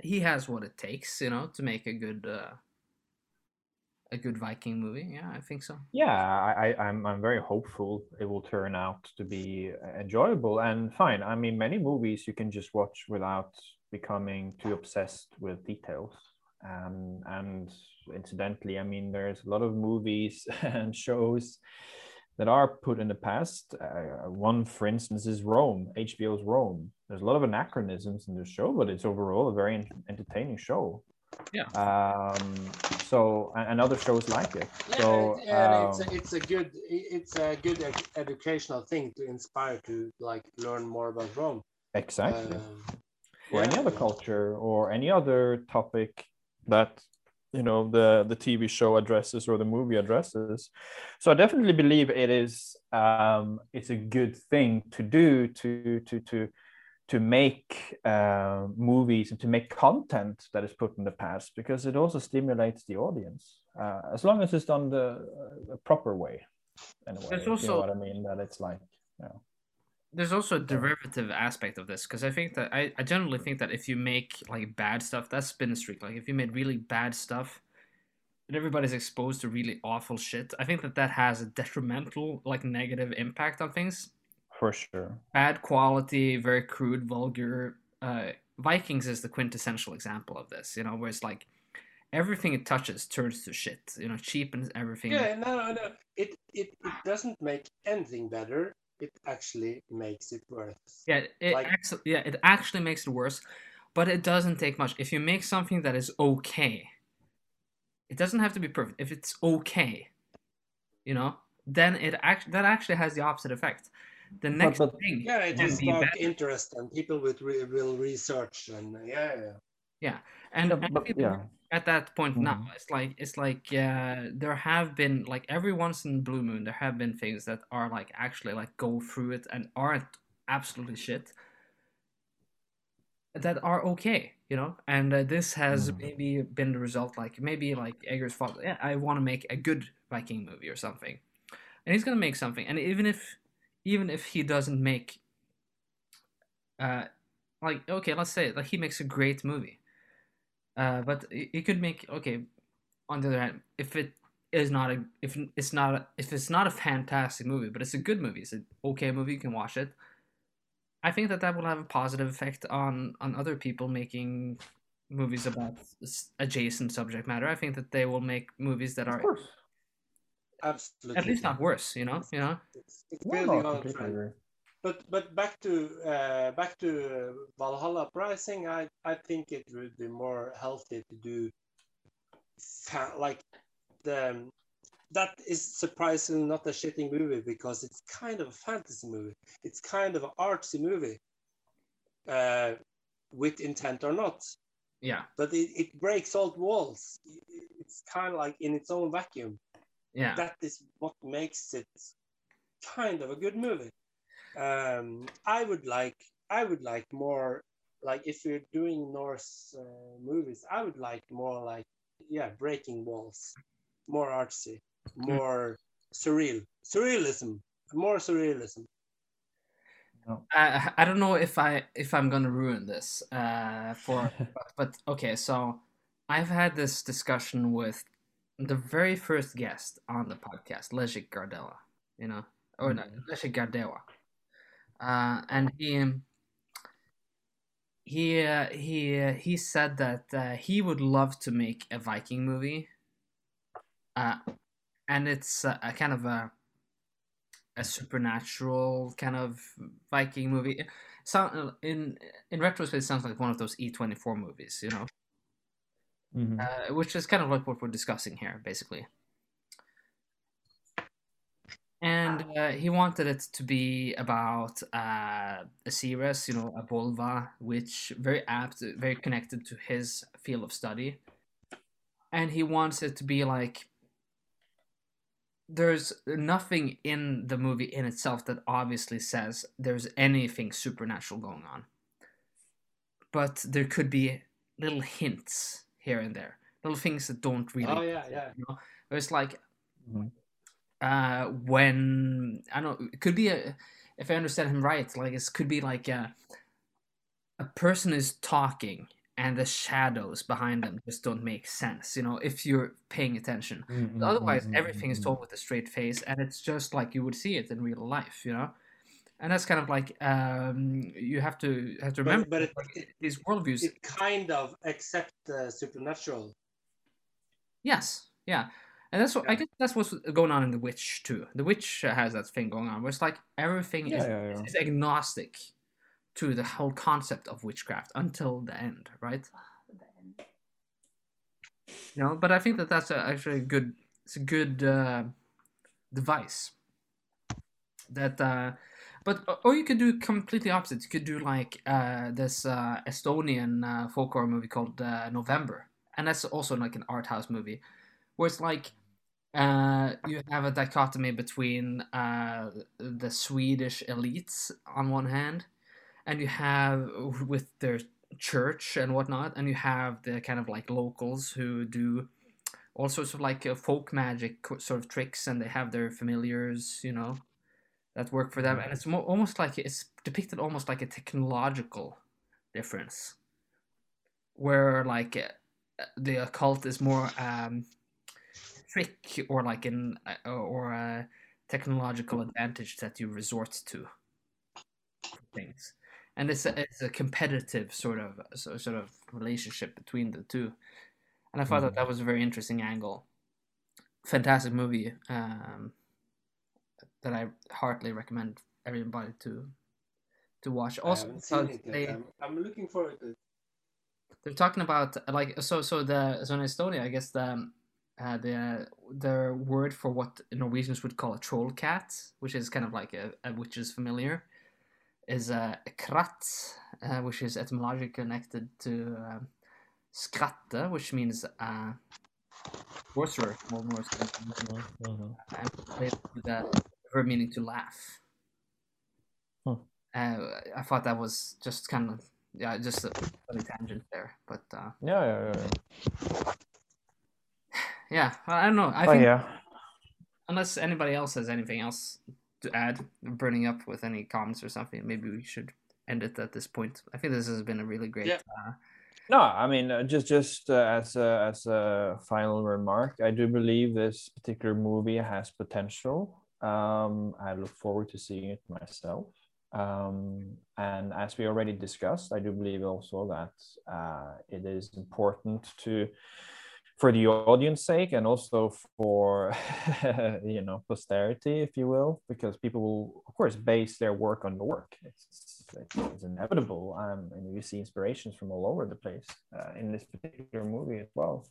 he has what it takes you know to make a good uh a good viking movie. Yeah i think so. Yeah I, I i'm i'm very hopeful it will turn out to be enjoyable. And fine i mean many movies you can just watch without becoming too obsessed with details. Um, and incidentally i mean there's a lot of movies and shows that are put in the past. Uh, one for instance is rome hbo's rome. There's a lot of anachronisms in the show but it's overall a very en- entertaining show. Yeah. Um so and, and other shows like it. Yeah, so and, and it's um, a, it's a good it's a good ed- educational thing to inspire to like learn more about Rome. exactly. Um, or any other culture or any other topic that you know the the tv show addresses or the movie addresses. So i definitely believe it is um it's a good thing to do to to to to make uh, movies and to make content that is put in the past because it also stimulates the audience uh, as long as it's done the uh, proper way in a way There's if you know what i mean that it's like you know there's also a derivative aspect of this because I think that I, I generally think that if you make like bad stuff, that's spin a streak. Like if you made really bad stuff, and everybody's exposed to really awful shit, I think that that has a detrimental, like negative impact on things. for sure Bad quality, very crude, vulgar. Uh, Vikings is the quintessential example of this. You know, where it's like everything it touches turns to shit. You know, cheapens everything. yeah, no, no, no. It, it it doesn't make anything better. It actually makes it worse. Yeah, it Like- actu- yeah, it actually makes it worse, but it doesn't take much. If you make something that is okay, it doesn't have to be perfect. If it's okay, you know, then it act- that actually has the opposite effect. The next but- thing Yeah, it can will be spark better. interest and people with re- will research and yeah, yeah. Yeah, and, Yeah, and but- yeah. at that point now, Mhm. it's like it's like uh, there have been like every once in blue moon there have been things that are like actually like go through it and aren't absolutely shit. that are okay, you know. And uh, this has Mhm. maybe been the result. Like maybe like Eggers thought, yeah, I want to make a good Viking movie or something, and he's gonna make something. And even if even if he doesn't make, uh, like okay, let's say like he makes a great movie, uh, but he he could make okay. On the other hand, if it is not a if it's not a, if it's not a fantastic movie, but it's a good movie, it's an okay movie, you can watch it. I think that that will have a positive effect on on other people making movies about adjacent subject matter. I think that they will make movies that Of are course. Absolutely. at least not worse. You know, you know. It's, it's building on a trend. But but back to uh, back to Valhalla Rising. I I think it would be more healthy to do fa- like the that is surprisingly not a shitty movie because it's kind of a fantasy movie. It's kind of an artsy movie, uh, with intent or not. Yeah, But it, it breaks old walls. It's kind of like in its own vacuum. yeah, That is what makes it kind of a good movie. Um, I would like I would like more like if you're doing Norse uh, movies, I would like more like yeah, breaking walls, more artsy, more surreal, surrealism, more surrealism. I I don't know if I if I'm gonna ruin this. Uh, for but, but okay, so I've had this discussion with the very first guest on the podcast, Leszek Gardella. You know, or no, Leszek Gardeła. Uh, and he he uh, he uh, he said that uh, he would love to make a Viking movie. Uh, and it's uh, a kind of a a supernatural kind of Viking movie. So in in retrospect, it sounds like one of those E twenty four movies, you know, Mhm. uh, which is kind of like what we're discussing here, basically. And uh, he wanted it to be about uh, a seeress, you know, a Volva, which very apt, very connected to his field of study. And he wants it to be like there's nothing in the movie in itself that obviously says there's anything supernatural going on. But there could be little hints here and there, little things that don't really. Oh yeah, yeah. You know, it's like Mhm. Uh, when I don't know, it could be a, if I understand him right, like it could be like a, a person is talking and the shadows behind them just don't make sense. You know, if you're paying attention. Mhm, Otherwise, mhm, everything is mhm. told with a straight face, and it's just like you would see it in real life. You know, and that's kind of like um, you have to have to But, remember but it, like, it, these worldviews. it kind of accept the supernatural. Yes, yeah, and that's what I Yeah. guess that's what's going on in The Witch too. The Witch has that thing going on where it's like everything Yeah, is, yeah, yeah. is agnostic to the whole concept of witchcraft until the end, right? You know, but I think that that's a, actually a good. It's a good uh, device. That, uh, but or you could do completely opposite. You could do like uh, this uh, Estonian uh, folk horror movie called uh, November, and that's also like an art house movie, where it's like uh, you have a dichotomy between uh, the Swedish elites on one hand, and you have with their church and whatnot, and you have the kind of like locals who do all sorts of like uh, folk magic sort of tricks, and they have their familiars, you know, that work for them, and it's mo- almost like it's depicted almost like a technological difference, where like uh, the occult is more um, trick or like an uh, or a technological advantage that you resort to things. And it's a, it's a competitive sort of sort of relationship between the two. And i thought that that was a very interesting angle. Fantastic movie um, that i heartily recommend everybody to to watch. Also haven't seen it they. I'm, I'm looking forward to it. they're talking about like so so the so in Estonia, I guess the uh, the the word for what Norwegians would call a troll cat, which is kind of like a, a witch's familiar, is uh, a kratt, uh, which is etymologically connected to um, skratte, which means uh, sorcerer, more more and related the verb meaning to laugh. Huh. Uh, I thought that was just kind of yeah, just a funny tangent there, but uh, Yeah, yeah, yeah. yeah. Yeah, I don't know. I Oh, think yeah. unless anybody else has anything else to add, burning up with any comments or something, maybe we should end it at this point. I think this has been a really great. Yeah. Uh, No, I mean, uh, just just uh, as a as a final remark, I do believe this particular movie has potential. Um, I look forward to seeing it myself. Um, and as we already discussed, I do believe also that uh, it is important to, for the audience sake, and also for you know posterity, if you will, because people will, of course, base their work on the work. It's, it's inevitable. Um, and you see inspirations from all over the place uh, in this particular movie as well.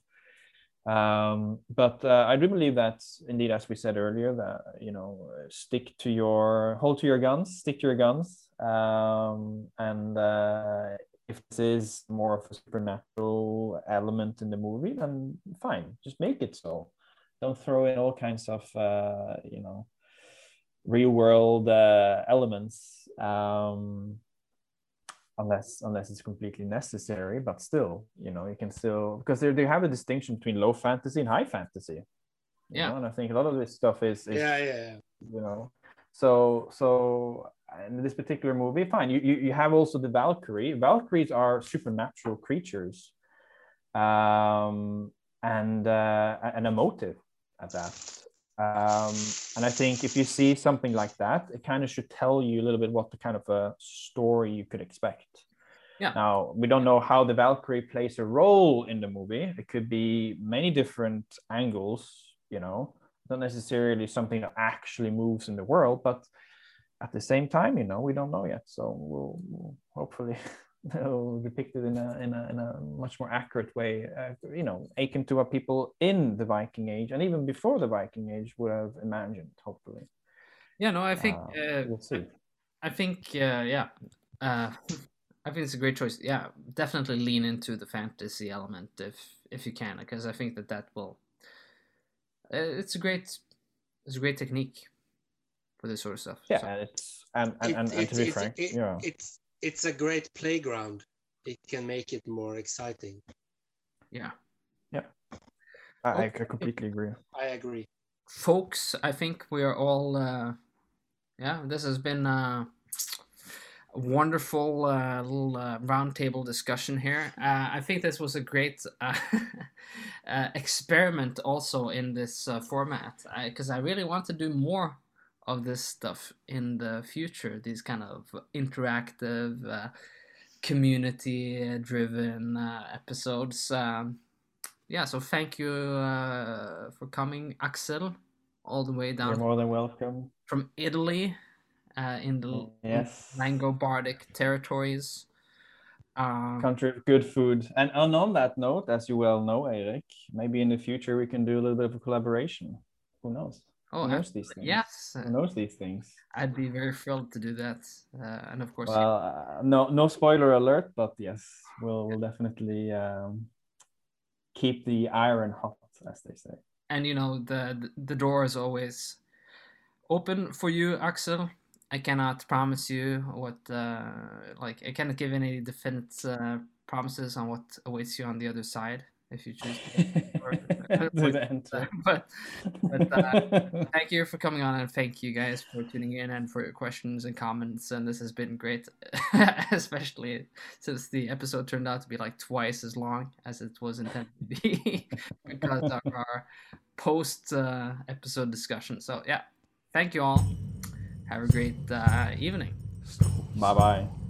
Um, but uh, I do believe that, indeed, as we said earlier, that you know, stick to your, hold to your guns, stick to your guns, um, and uh, if this is more of a supernatural element in the movie, then fine, just make it so. Don't throw in all kinds of, uh, you know, real world uh, elements. Um, unless unless it's completely necessary but still you know you can still because they, they have a distinction between low fantasy and high fantasy Yeah. know, and i think a lot of this stuff is, is Yeah, yeah, yeah. you know so so in this particular movie fine you, you you have also the valkyrie. Valkyries are supernatural creatures um and uh and emotive at that. Um and i think if you see something like that it kind of should tell you a little bit what the kind of a story you could expect. Yeah. now we don't know how the valkyrie plays a role in the movie. It could be many different angles you know? Not necessarily something that actually moves in the world but at the same time you know we don't know yet so we'll, we'll hopefully they'll depict it in a, in a in a much more accurate way uh, you know akin to what people in the viking age and even before the viking age would have imagined hopefully yeah, no, I think Uh, uh, we'll see I think uh, yeah, uh, I think it's a great choice. Yeah, definitely lean into the fantasy element if if you can, because I think that that will. Uh, it's a great, it's a great technique for this sort of stuff. yeah so- and it's and and, It- and, and it- to be it's- frank it- yeah It's it's a great playground. It can make it more exciting. yeah. Yeah. I, I completely agree I agree. folks i think we are all uh yeah this has been uh, a wonderful uh, little uh, roundtable discussion here uh, i think this was a great uh, uh, experiment also in this uh, format because I, really want to do more of this stuff in the future these kind of interactive uh, community driven uh, episodes. Um, yeah so thank you uh, for coming axel all the way down you're more than welcome. from italy uh, in the Mm, yes. Langobardic territories. Um, country of good food. And, and on that note as you well know eric maybe in the future we can do a little bit of a collaboration. Who knows oh knows these things yes. who knows these things. I'd be very thrilled to do that. Uh, and of course Well, uh, no, no spoiler alert, but yes, we'll, we'll definitely um, keep the iron hot, as they say. and you know the the door is always open for you axel. I cannot promise you what uh like i cannot give any definite uh, promises on what awaits you on the other side if you choose to To the enter. but but uh, thank you for coming on and thank you guys for tuning in and for your questions and comments and this has been great especially since the episode turned out to be like twice as long as it was intended to be because of our post uh, episode discussion so yeah thank you all have a great uh, evening bye bye. Skål.